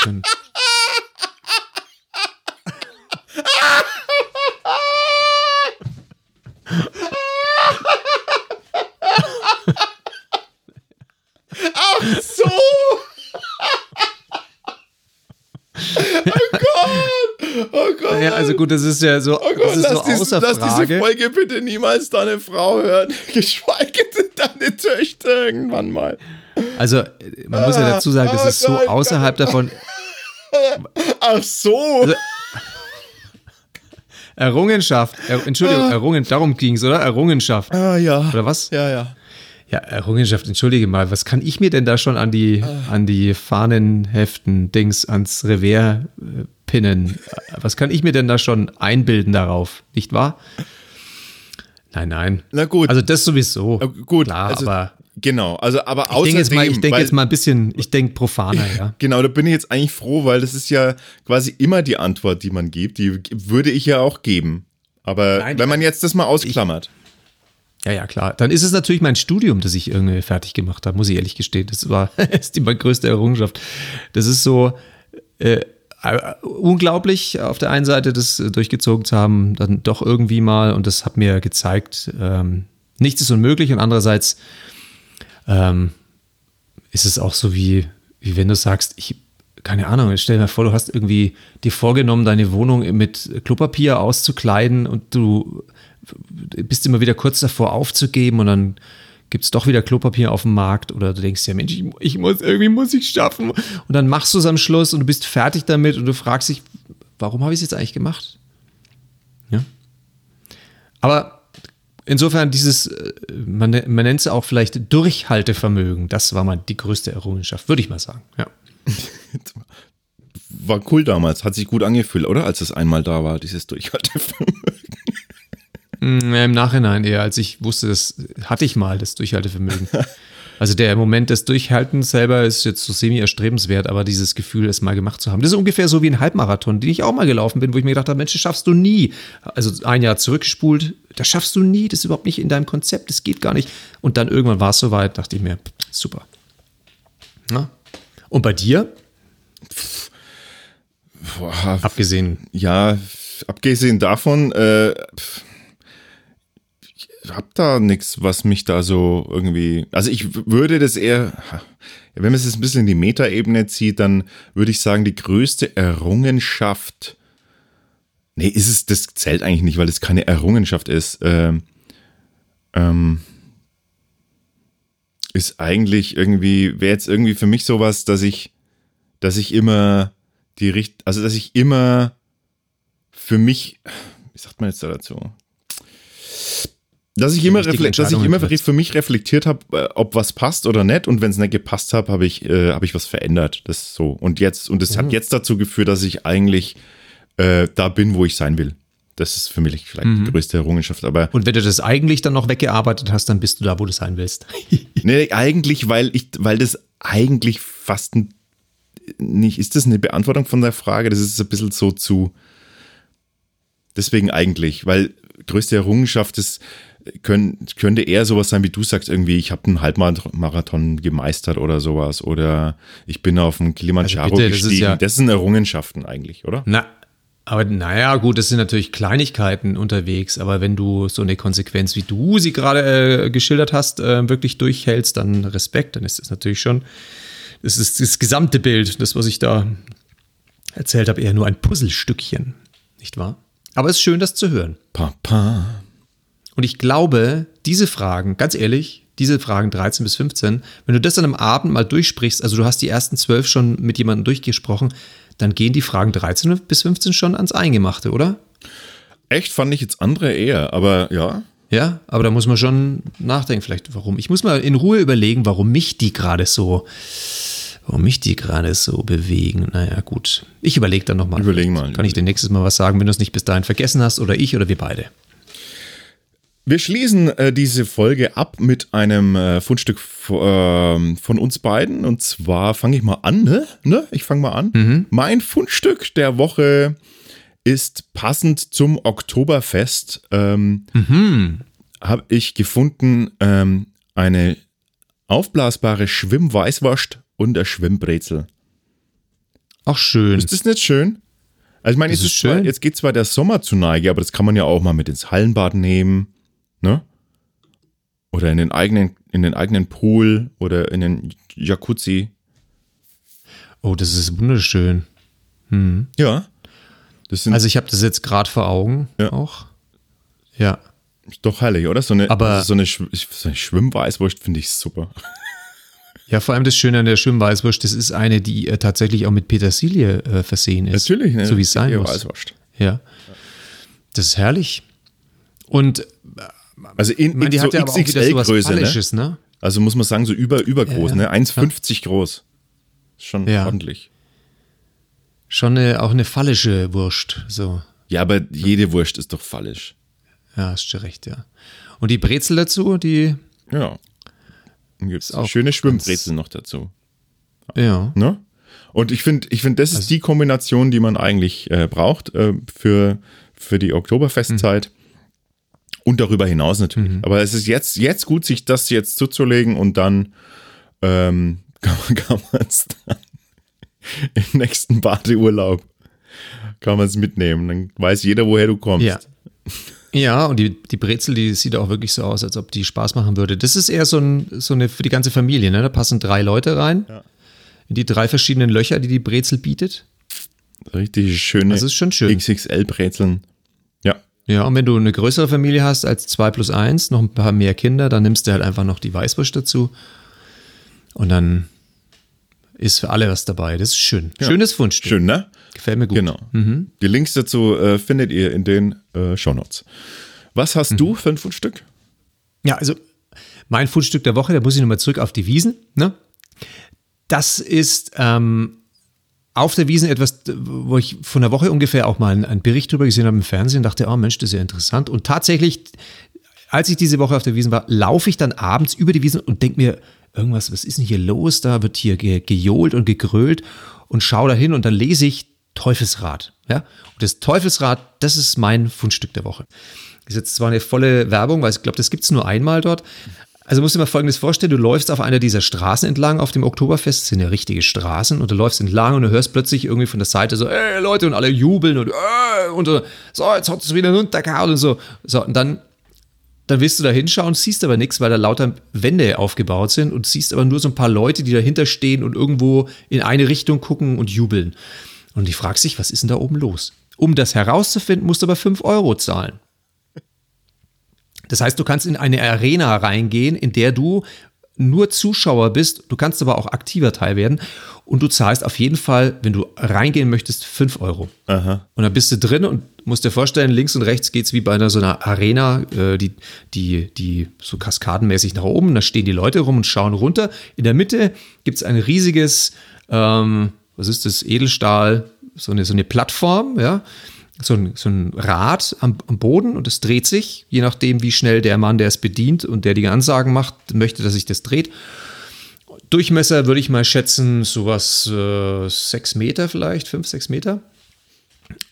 Speaker 2: kann.
Speaker 1: So! oh Gott! Oh Gott!
Speaker 2: Ja, also gut, das ist ja so,
Speaker 1: Oh Gott,
Speaker 2: das ist so
Speaker 1: dies,
Speaker 2: außer
Speaker 1: lass diese
Speaker 2: Frage.
Speaker 1: Folge bitte niemals deine Frau hören, geschweige denn deine Töchter irgendwann mal.
Speaker 2: Also, man muss ja dazu sagen, das
Speaker 1: Oh
Speaker 2: ist so
Speaker 1: Gott,
Speaker 2: außerhalb davon.
Speaker 1: Ach so!
Speaker 2: Also, Errungenschaft. Er, Entschuldigung, Errungen, darum ging es, oder? Errungenschaft.
Speaker 1: ah ja.
Speaker 2: Oder was?
Speaker 1: Ja, ja.
Speaker 2: Ja, Errungenschaft, entschuldige mal, was kann ich mir denn da schon an die, an die Fahnen heften, Dings, ans Revers äh, pinnen? Was kann ich mir denn da schon einbilden darauf, nicht wahr? Nein, nein.
Speaker 1: Na gut.
Speaker 2: Also das sowieso.
Speaker 1: Äh, Gut,
Speaker 2: Klar,
Speaker 1: also,
Speaker 2: aber
Speaker 1: genau. Also, aber
Speaker 2: ich
Speaker 1: außerdem,
Speaker 2: denke jetzt mal, ich denke jetzt mal ein bisschen, ich denke profaner, ja.
Speaker 1: Genau, da bin ich jetzt eigentlich froh, weil das ist ja quasi immer die Antwort, die man gibt. Die würde ich ja auch geben. Aber
Speaker 2: Nein,
Speaker 1: wenn man jetzt das mal ausklammert.
Speaker 2: Ja, ja, klar. Dann ist es natürlich mein Studium, das ich irgendwie fertig gemacht habe, muss ich ehrlich gestehen. Das war ist die meine größte Errungenschaft. Das ist so äh, äh, unglaublich, auf der einen Seite das durchgezogen zu haben, dann doch irgendwie mal, und das hat mir gezeigt, ähm, nichts ist unmöglich. Und andererseits ähm, ist es auch so wie, wie wenn du sagst, ich, keine Ahnung, stell dir mal vor, du hast irgendwie dir vorgenommen, deine Wohnung mit Klopapier auszukleiden und du bist immer wieder kurz davor aufzugeben und dann gibt es doch wieder Klopapier auf dem Markt oder du denkst ja, Mensch, ich, ich muss, irgendwie muss ich schaffen und dann machst du es am Schluss und du bist fertig damit und du fragst dich, warum habe ich es jetzt eigentlich gemacht? Ja. Aber insofern dieses, äh, man, man nennt es auch vielleicht Durchhaltevermögen, das war mal die größte Errungenschaft, würde ich mal sagen, ja.
Speaker 1: War cool damals, hat sich gut angefühlt, oder? Als es einmal da war, dieses Durchhaltevermögen.
Speaker 2: Mm, Im Nachhinein eher, als ich wusste, das hatte ich mal, das Durchhaltevermögen. Also der Moment des Durchhaltens selber ist jetzt so semi-erstrebenswert, aber dieses Gefühl, es mal gemacht zu haben, das ist ungefähr so wie ein Halbmarathon, den ich auch mal gelaufen bin, wo ich mir gedacht habe, Mensch, das schaffst du nie. Also ein Jahr zurückgespult, das schaffst du nie, das ist überhaupt nicht in deinem Konzept, das geht gar nicht. Und dann irgendwann war es soweit, dachte ich mir, super. Na? Und bei dir,
Speaker 1: Boah,
Speaker 2: abgesehen,
Speaker 1: ja, abgesehen davon, äh, ich hab da nichts, was mich da so irgendwie. Also ich würde das eher, wenn man es jetzt ein bisschen in die Metaebene zieht, dann würde ich sagen, die größte Errungenschaft. Nee, ist es, das zählt eigentlich nicht, weil es keine Errungenschaft ist. Ähm, ähm, ist eigentlich irgendwie, wäre jetzt irgendwie für mich sowas, dass ich, dass ich immer die Richt, also dass ich immer für mich, wie sagt man jetzt da dazu? Dass ich immer, dass ich immer für mich reflektiert habe, äh, ob was passt oder nicht. Und wenn es nicht gepasst hat, habe ich, äh, habe ich was verändert. Das ist so. Und jetzt, und es
Speaker 2: Mhm.
Speaker 1: hat jetzt dazu geführt, dass ich eigentlich äh, da bin, wo ich sein will. Das ist für mich vielleicht
Speaker 2: Mhm.
Speaker 1: die größte Errungenschaft. Aber
Speaker 2: und wenn du das eigentlich dann noch weggearbeitet hast, dann bist du da, wo du sein willst.
Speaker 1: Nee, eigentlich, weil ich, weil das eigentlich fast ein, nicht, ist das eine Beantwortung von der Frage? Das ist ein bisschen so zu, deswegen eigentlich, weil größte Errungenschaft ist, können, könnte eher sowas sein, wie du sagst, irgendwie, ich habe einen Halbmarathon gemeistert oder sowas, oder ich bin auf dem Kilimanjaro
Speaker 2: Also bitte, das
Speaker 1: gestiegen.
Speaker 2: ja-
Speaker 1: das sind Errungenschaften eigentlich, oder?
Speaker 2: Na, aber naja, gut, das sind natürlich Kleinigkeiten unterwegs, aber wenn du so eine Konsequenz, wie du sie gerade äh, geschildert hast, äh, wirklich durchhältst, dann Respekt, dann ist das natürlich schon, das ist das gesamte Bild, das, was ich da erzählt habe, eher nur ein Puzzlestückchen, nicht wahr? Aber es ist schön, das zu hören.
Speaker 1: Papa.
Speaker 2: Und ich glaube, diese Fragen, ganz ehrlich, diese Fragen 13 bis 15, wenn du das an einem Abend mal durchsprichst, also du hast die ersten zwölf schon mit jemandem durchgesprochen, dann gehen die Fragen 13 bis 15 schon ans Eingemachte, oder?
Speaker 1: Echt fand ich jetzt andere eher, aber ja.
Speaker 2: Ja, aber da muss man schon nachdenken, vielleicht warum. Ich muss mal in Ruhe überlegen, warum mich die gerade so, warum mich die gerade so bewegen. Naja, gut. Ich überlege dann nochmal.
Speaker 1: Überlegen mal.
Speaker 2: Kann ich dir nächstes Mal was sagen, wenn du es nicht bis dahin vergessen hast oder ich oder wir beide.
Speaker 1: Wir schließen äh, diese Folge ab mit einem äh, Fundstück äh, von uns beiden. Und zwar fange ich mal an, ne? ne? Ich fange mal an. Mhm. Mein Fundstück der Woche ist passend zum Oktoberfest. Ähm, mhm. Habe ich gefunden ähm, eine aufblasbare Schwimmweißwurst und der Schwimmbrezel.
Speaker 2: Ach schön.
Speaker 1: Ist das nicht schön? Also ich meine, jetzt, zwar, jetzt geht zwar der Sommer zu Neige, aber das kann man ja auch mal mit ins Hallenbad nehmen. Ne? Oder in den eigenen, in den eigenen Pool oder in den Jacuzzi.
Speaker 2: Oh, das ist wunderschön. Hm.
Speaker 1: Ja.
Speaker 2: also ich habe das jetzt gerade vor Augen ja. auch. Ja.
Speaker 1: Ist doch herrlich, oder? So eine,
Speaker 2: Aber,
Speaker 1: so eine, so eine Schwimmweißwurst finde ich super.
Speaker 2: Ja, vor allem das Schöne an der Schwimmweißwurst, das ist eine, die äh, tatsächlich auch mit Petersilie äh, versehen ist.
Speaker 1: Natürlich, ne?
Speaker 2: So wie es sein muss.
Speaker 1: Weißwurst.
Speaker 2: Ja. Das ist herrlich. Und
Speaker 1: also in, in
Speaker 2: die
Speaker 1: so
Speaker 2: ja
Speaker 1: XXL-Größe, ne?
Speaker 2: ne?
Speaker 1: Also muss man sagen, so über, übergroß,
Speaker 2: ja,
Speaker 1: ne? 1,50 ja. groß. Schon ordentlich.
Speaker 2: Schon eine, auch eine fallische Wurst, so.
Speaker 1: Ja, aber jede Wurst ist doch fallisch.
Speaker 2: Ja, hast du recht, ja. Und die Brezel dazu, die.
Speaker 1: Ja. Dann gibt es auch schöne Schwimmbrezel noch dazu.
Speaker 2: Ja.
Speaker 1: Ne? Und ich finde, ich finde, das ist also, die Kombination, die man eigentlich äh, braucht äh, für, für die Oktoberfestzeit. Mhm. Und darüber hinaus natürlich. Mhm. Aber es ist jetzt, jetzt gut, sich das jetzt zuzulegen und dann ähm, kann man es dann im nächsten Badeurlaub kann man es mitnehmen. Dann weiß jeder, woher du kommst.
Speaker 2: Ja. Ja, und die, die Brezel, die sieht auch wirklich so aus, als ob die Spaß machen würde. Das ist eher so, ein, so eine für die ganze Familie, ne? Da passen drei Leute rein. Ja. In die drei verschiedenen Löcher, die die Brezel bietet.
Speaker 1: Richtig schöne
Speaker 2: das ist schon schön.
Speaker 1: XXL-Brezeln.
Speaker 2: Ja, und wenn du eine größere Familie hast als zwei plus eins, noch ein paar mehr Kinder, dann nimmst du halt einfach noch die Weißwurst dazu. Und dann ist für alle was dabei. Das ist schön. Ja. Schönes Fundstück.
Speaker 1: Schön, ne?
Speaker 2: Gefällt mir gut.
Speaker 1: Genau. Mhm. Die Links dazu äh, findet ihr in den äh, Shownotes. Was hast mhm. du für ein Fundstück?
Speaker 2: Ja, also mein Fundstück der Woche, da muss ich nochmal zurück auf die Wiesen. Ne? Das ist ähm, auf der Wiesen etwas, wo ich von der Woche ungefähr auch mal einen, Bericht drüber gesehen habe im Fernsehen, dachte, oh Mensch, das ist ja interessant. Und tatsächlich, als ich diese Woche auf der Wiesen war, laufe ich dann abends über die Wiesen und denke mir, irgendwas, was ist denn hier los? Da wird hier ge gejohlt und gegrölt und schaue da hin und dann lese ich Teufelsrad. Ja? Und das Teufelsrad, das ist mein Fundstück der Woche. Ist jetzt zwar eine volle Werbung, weil ich glaube, das gibt es nur einmal dort, also musst du dir mal Folgendes vorstellen, du läufst auf einer dieser Straßen entlang auf dem Oktoberfest, das sind ja richtige Straßen, und du läufst entlang und du hörst plötzlich irgendwie von der Seite so, ey Leute, und alle jubeln und, äh, und so, jetzt hat es wieder runtergehauen und so. So, und dann, dann willst du da hinschauen, siehst aber nichts, weil da lauter Wände aufgebaut sind und siehst aber nur so ein paar Leute, die dahinter stehen und irgendwo in eine Richtung gucken und jubeln. Und die fragst dich, was ist denn da oben los? Um das herauszufinden, musst du aber 5 Euro zahlen. Das heißt, du kannst in eine Arena reingehen, in der du nur Zuschauer bist, du kannst aber auch aktiver Teil werden und du zahlst auf jeden Fall, wenn du reingehen möchtest, 5 Euro.
Speaker 1: Aha.
Speaker 2: Und dann bist du drin und musst dir vorstellen, links und rechts geht es wie bei einer so einer Arena, äh, die, die, die so kaskadenmäßig nach oben, da stehen die Leute rum und schauen runter. In der Mitte gibt es ein riesiges, ähm, was ist das, Edelstahl, so eine, so eine Plattform, ja, so ein, so ein Rad am, am, Boden und es dreht sich, je nachdem, wie schnell der Mann, der es bedient und der die Ansagen macht, möchte, dass sich das dreht. Durchmesser würde ich mal schätzen, sowas äh, sechs Meter vielleicht, fünf, sechs Meter.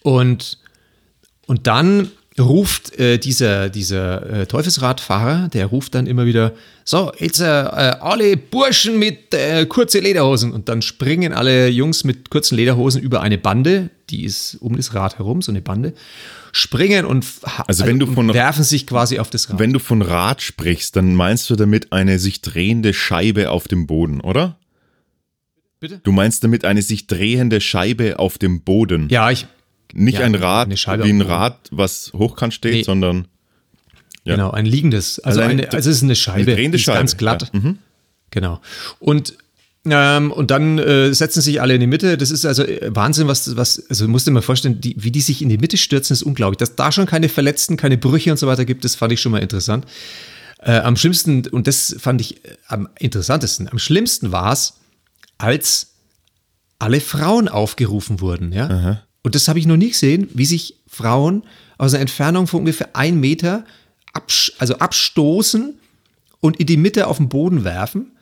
Speaker 2: Und, und dann ruft äh, dieser, dieser äh, Teufelsradfahrer, der ruft dann immer wieder, so, jetzt äh, äh alle Burschen mit äh, kurze Lederhosen. Und dann springen alle Jungs mit kurzen Lederhosen über eine Bande, die ist um das Rad herum, so eine Bande, springen und,
Speaker 1: also wenn du von,
Speaker 2: werfen sich quasi auf das Rad.
Speaker 1: Wenn du von Rad sprichst, dann meinst du damit eine sich drehende Scheibe auf dem Boden, oder? Bitte? Du meinst damit eine sich drehende Scheibe auf dem Boden?
Speaker 2: Ja, ich.
Speaker 1: Nicht
Speaker 2: ja,
Speaker 1: ein Rad, wie ein Rad, was hochkant steht, nee. sondern.
Speaker 2: Ja. Genau, ein liegendes. Also, also, eine, also es ist eine Scheibe. Eine
Speaker 1: drehende Scheibe.
Speaker 2: Ganz glatt. Ja. Mhm. Genau. Und ähm, und dann äh, setzen sich alle in die Mitte. Das ist also äh, Wahnsinn, was, was also musst du dir mal vorstellen, die, wie die sich in die Mitte stürzen, ist unglaublich. Dass da schon keine Verletzten, keine Brüche und so weiter gibt, das fand ich schon mal interessant. Äh, am schlimmsten, und das fand ich äh, am interessantesten, am schlimmsten war es, als alle Frauen aufgerufen wurden, ja. Aha. Und das habe ich noch nie gesehen, wie sich Frauen aus einer Entfernung von ungefähr ein Meter absch also abstoßen und in die Mitte auf den Boden werfen,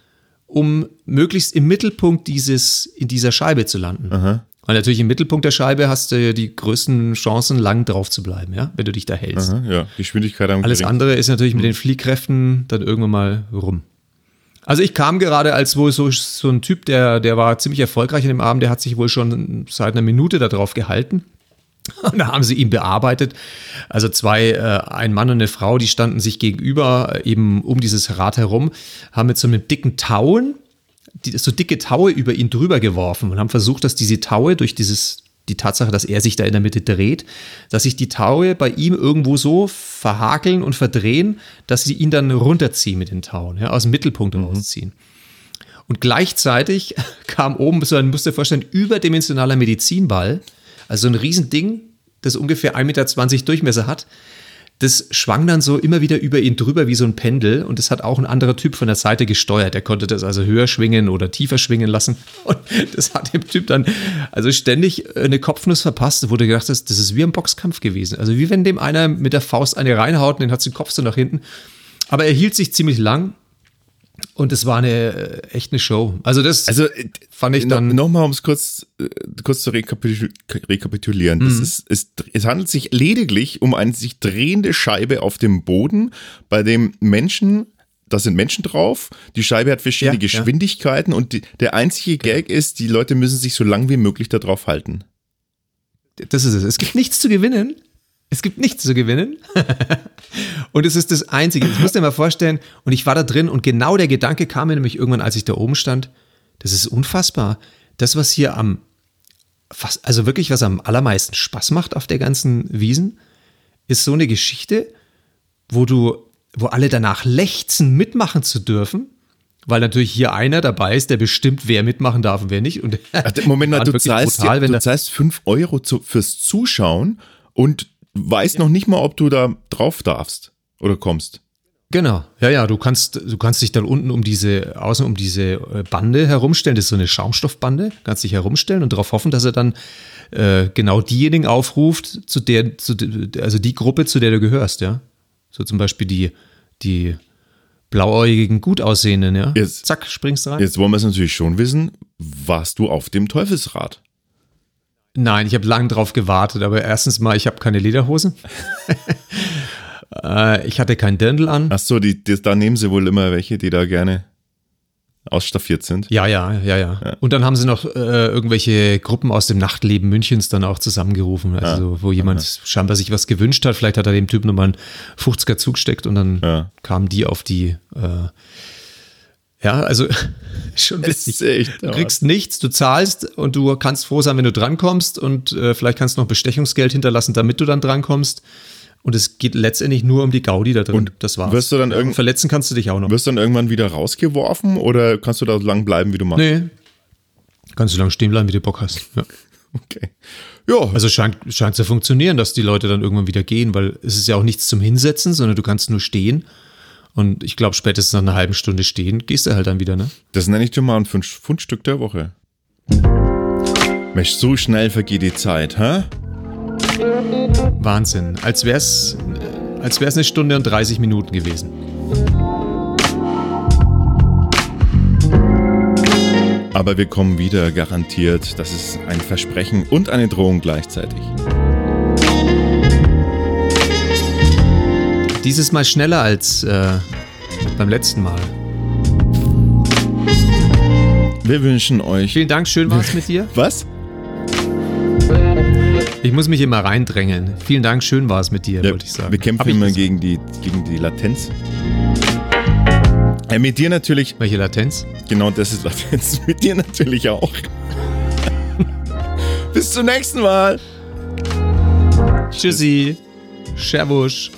Speaker 2: um möglichst im Mittelpunkt dieses, in dieser Scheibe zu landen. Aha. Weil natürlich im Mittelpunkt der Scheibe hast du die größten Chancen, lang drauf zu bleiben, ja, wenn du dich da hältst.
Speaker 1: Aha, ja, Geschwindigkeit am
Speaker 2: Alles gering. andere ist natürlich mit den Fliehkräften dann irgendwann mal rum. Also ich kam gerade als wohl so, so ein Typ, der, der war ziemlich erfolgreich in dem Abend, der hat sich wohl schon seit einer Minute darauf gehalten. Und da haben sie ihn bearbeitet. Also zwei, äh, ein Mann und eine Frau, die standen sich gegenüber, äh, eben um dieses Rad herum, haben mit so einem dicken Tauen, die, so dicke Taue über ihn drüber geworfen und haben versucht, dass diese Taue durch dieses die Tatsache, dass er sich da in der Mitte dreht, dass sich die Taue bei ihm irgendwo so verhakeln und verdrehen, dass sie ihn dann runterziehen mit den Tauen, ja, aus dem Mittelpunkt mhm. rausziehen. Und gleichzeitig kam oben so ein, musst du dir vorstellen, überdimensionaler Medizinball, also ein Riesending, das ungefähr 1,20 Meter Durchmesser hat, das schwang dann so immer wieder über ihn drüber wie so ein Pendel und das hat auch ein anderer Typ von der Seite gesteuert. Der konnte das also höher schwingen oder tiefer schwingen lassen und das hat dem Typ dann also ständig eine Kopfnuss verpasst, wo du gedacht hast, das ist wie ein Boxkampf gewesen. Also wie wenn dem einer mit der Faust eine reinhaut und den hat den Kopf so nach hinten. Aber er hielt sich ziemlich lang und es war eine äh, echt eine Show. Also das
Speaker 1: also, fand ich dann. Nochmal, um es kurz, äh, kurz zu rekapitulieren. Mhm. Ist, es, es handelt sich lediglich um eine sich drehende Scheibe auf dem Boden, bei dem Menschen da sind Menschen drauf, die Scheibe hat verschiedene ja, Geschwindigkeiten ja. und die, der einzige Gag ist, die Leute müssen sich so lang wie möglich darauf halten.
Speaker 2: Das ist es. Es gibt nichts zu gewinnen. Es gibt nichts zu gewinnen. und es ist das Einzige. Ich muss dir mal vorstellen, und ich war da drin und genau der Gedanke kam mir nämlich irgendwann, als ich da oben stand. Das ist unfassbar. Das, was hier am, also wirklich, was am allermeisten Spaß macht auf der ganzen Wiesen, ist so eine Geschichte, wo du, wo alle danach lechzen, mitmachen zu dürfen. Weil natürlich hier einer dabei ist, der bestimmt, wer mitmachen darf und wer nicht. Und
Speaker 1: Moment mal, du zahlst, brutal, du zahlst 5 Euro zu, fürs Zuschauen und weißt noch nicht mal, ob du da drauf darfst oder kommst.
Speaker 2: Genau, ja, ja, du kannst, du kannst dich dann unten um diese, außen um diese äh, Bande herumstellen, das ist so eine Schaumstoffbande, kannst dich herumstellen und darauf hoffen, dass er dann äh, genau diejenigen aufruft, zu der, zu, also die Gruppe, zu der du gehörst, ja. So zum Beispiel die, die blauäugigen, gut aussehenden, ja.
Speaker 1: Jetzt,
Speaker 2: Zack, springst rein.
Speaker 1: Jetzt wollen wir es natürlich schon wissen, warst du auf dem Teufelsrad?
Speaker 2: Nein, ich habe lange drauf gewartet, aber erstens mal, ich habe keine Lederhosen. äh, ich hatte kein Dirndl an.
Speaker 1: Ach so, die, die, da nehmen sie wohl immer welche, die da gerne ausstaffiert sind.
Speaker 2: Ja, ja, ja, ja. ja. Und dann haben sie noch äh, irgendwelche Gruppen aus dem Nachtleben Münchens dann auch zusammengerufen. Also, ah, wo jemand aha. scheinbar sich was gewünscht hat. Vielleicht hat er dem Typen nochmal einen 50er zugesteckt und dann ja. kamen die auf die äh, ja, also schon witzig. Du kriegst nichts, du zahlst und du kannst froh sein, wenn du drankommst und äh, vielleicht kannst du noch Bestechungsgeld hinterlassen, damit du dann drankommst. Und es geht letztendlich nur um die Gaudi da drin. Und das war's.
Speaker 1: Wirst du dann irgend
Speaker 2: verletzen kannst du dich auch noch.
Speaker 1: Wirst du dann irgendwann wieder rausgeworfen oder kannst du da so lang bleiben, wie du machst? Nee.
Speaker 2: Kannst du lang stehen bleiben, wie du Bock hast. Ja.
Speaker 1: Okay. Ja.
Speaker 2: Also scheint, scheint zu funktionieren, dass die Leute dann irgendwann wieder gehen, weil es ist ja auch nichts zum Hinsetzen, sondern du kannst nur stehen und ich glaube, spätestens nach einer halben Stunde stehen, gehst du halt dann wieder, ne?
Speaker 1: Das nenne ich dir mal ein Pfundstück der Woche. Mensch, so schnell vergeht die Zeit, hä?
Speaker 2: Wahnsinn. Als wär's, als wär's eine Stunde und 30 Minuten gewesen.
Speaker 1: Aber wir kommen wieder, garantiert. Das ist ein Versprechen und eine Drohung gleichzeitig.
Speaker 2: Dieses Mal schneller als äh, beim letzten Mal.
Speaker 1: Wir wünschen euch.
Speaker 2: Vielen Dank, schön war es mit dir.
Speaker 1: Was?
Speaker 2: Ich muss mich immer reindrängeln. Vielen Dank, schön war es mit dir, ja, wollte ich sagen.
Speaker 1: Wir kämpfen immer gegen die, gegen die Latenz. Hey, mit dir natürlich.
Speaker 2: Welche Latenz?
Speaker 1: Genau, das ist Latenz. Mit dir natürlich auch. Bis zum nächsten Mal.
Speaker 2: Tschüssi. Servus.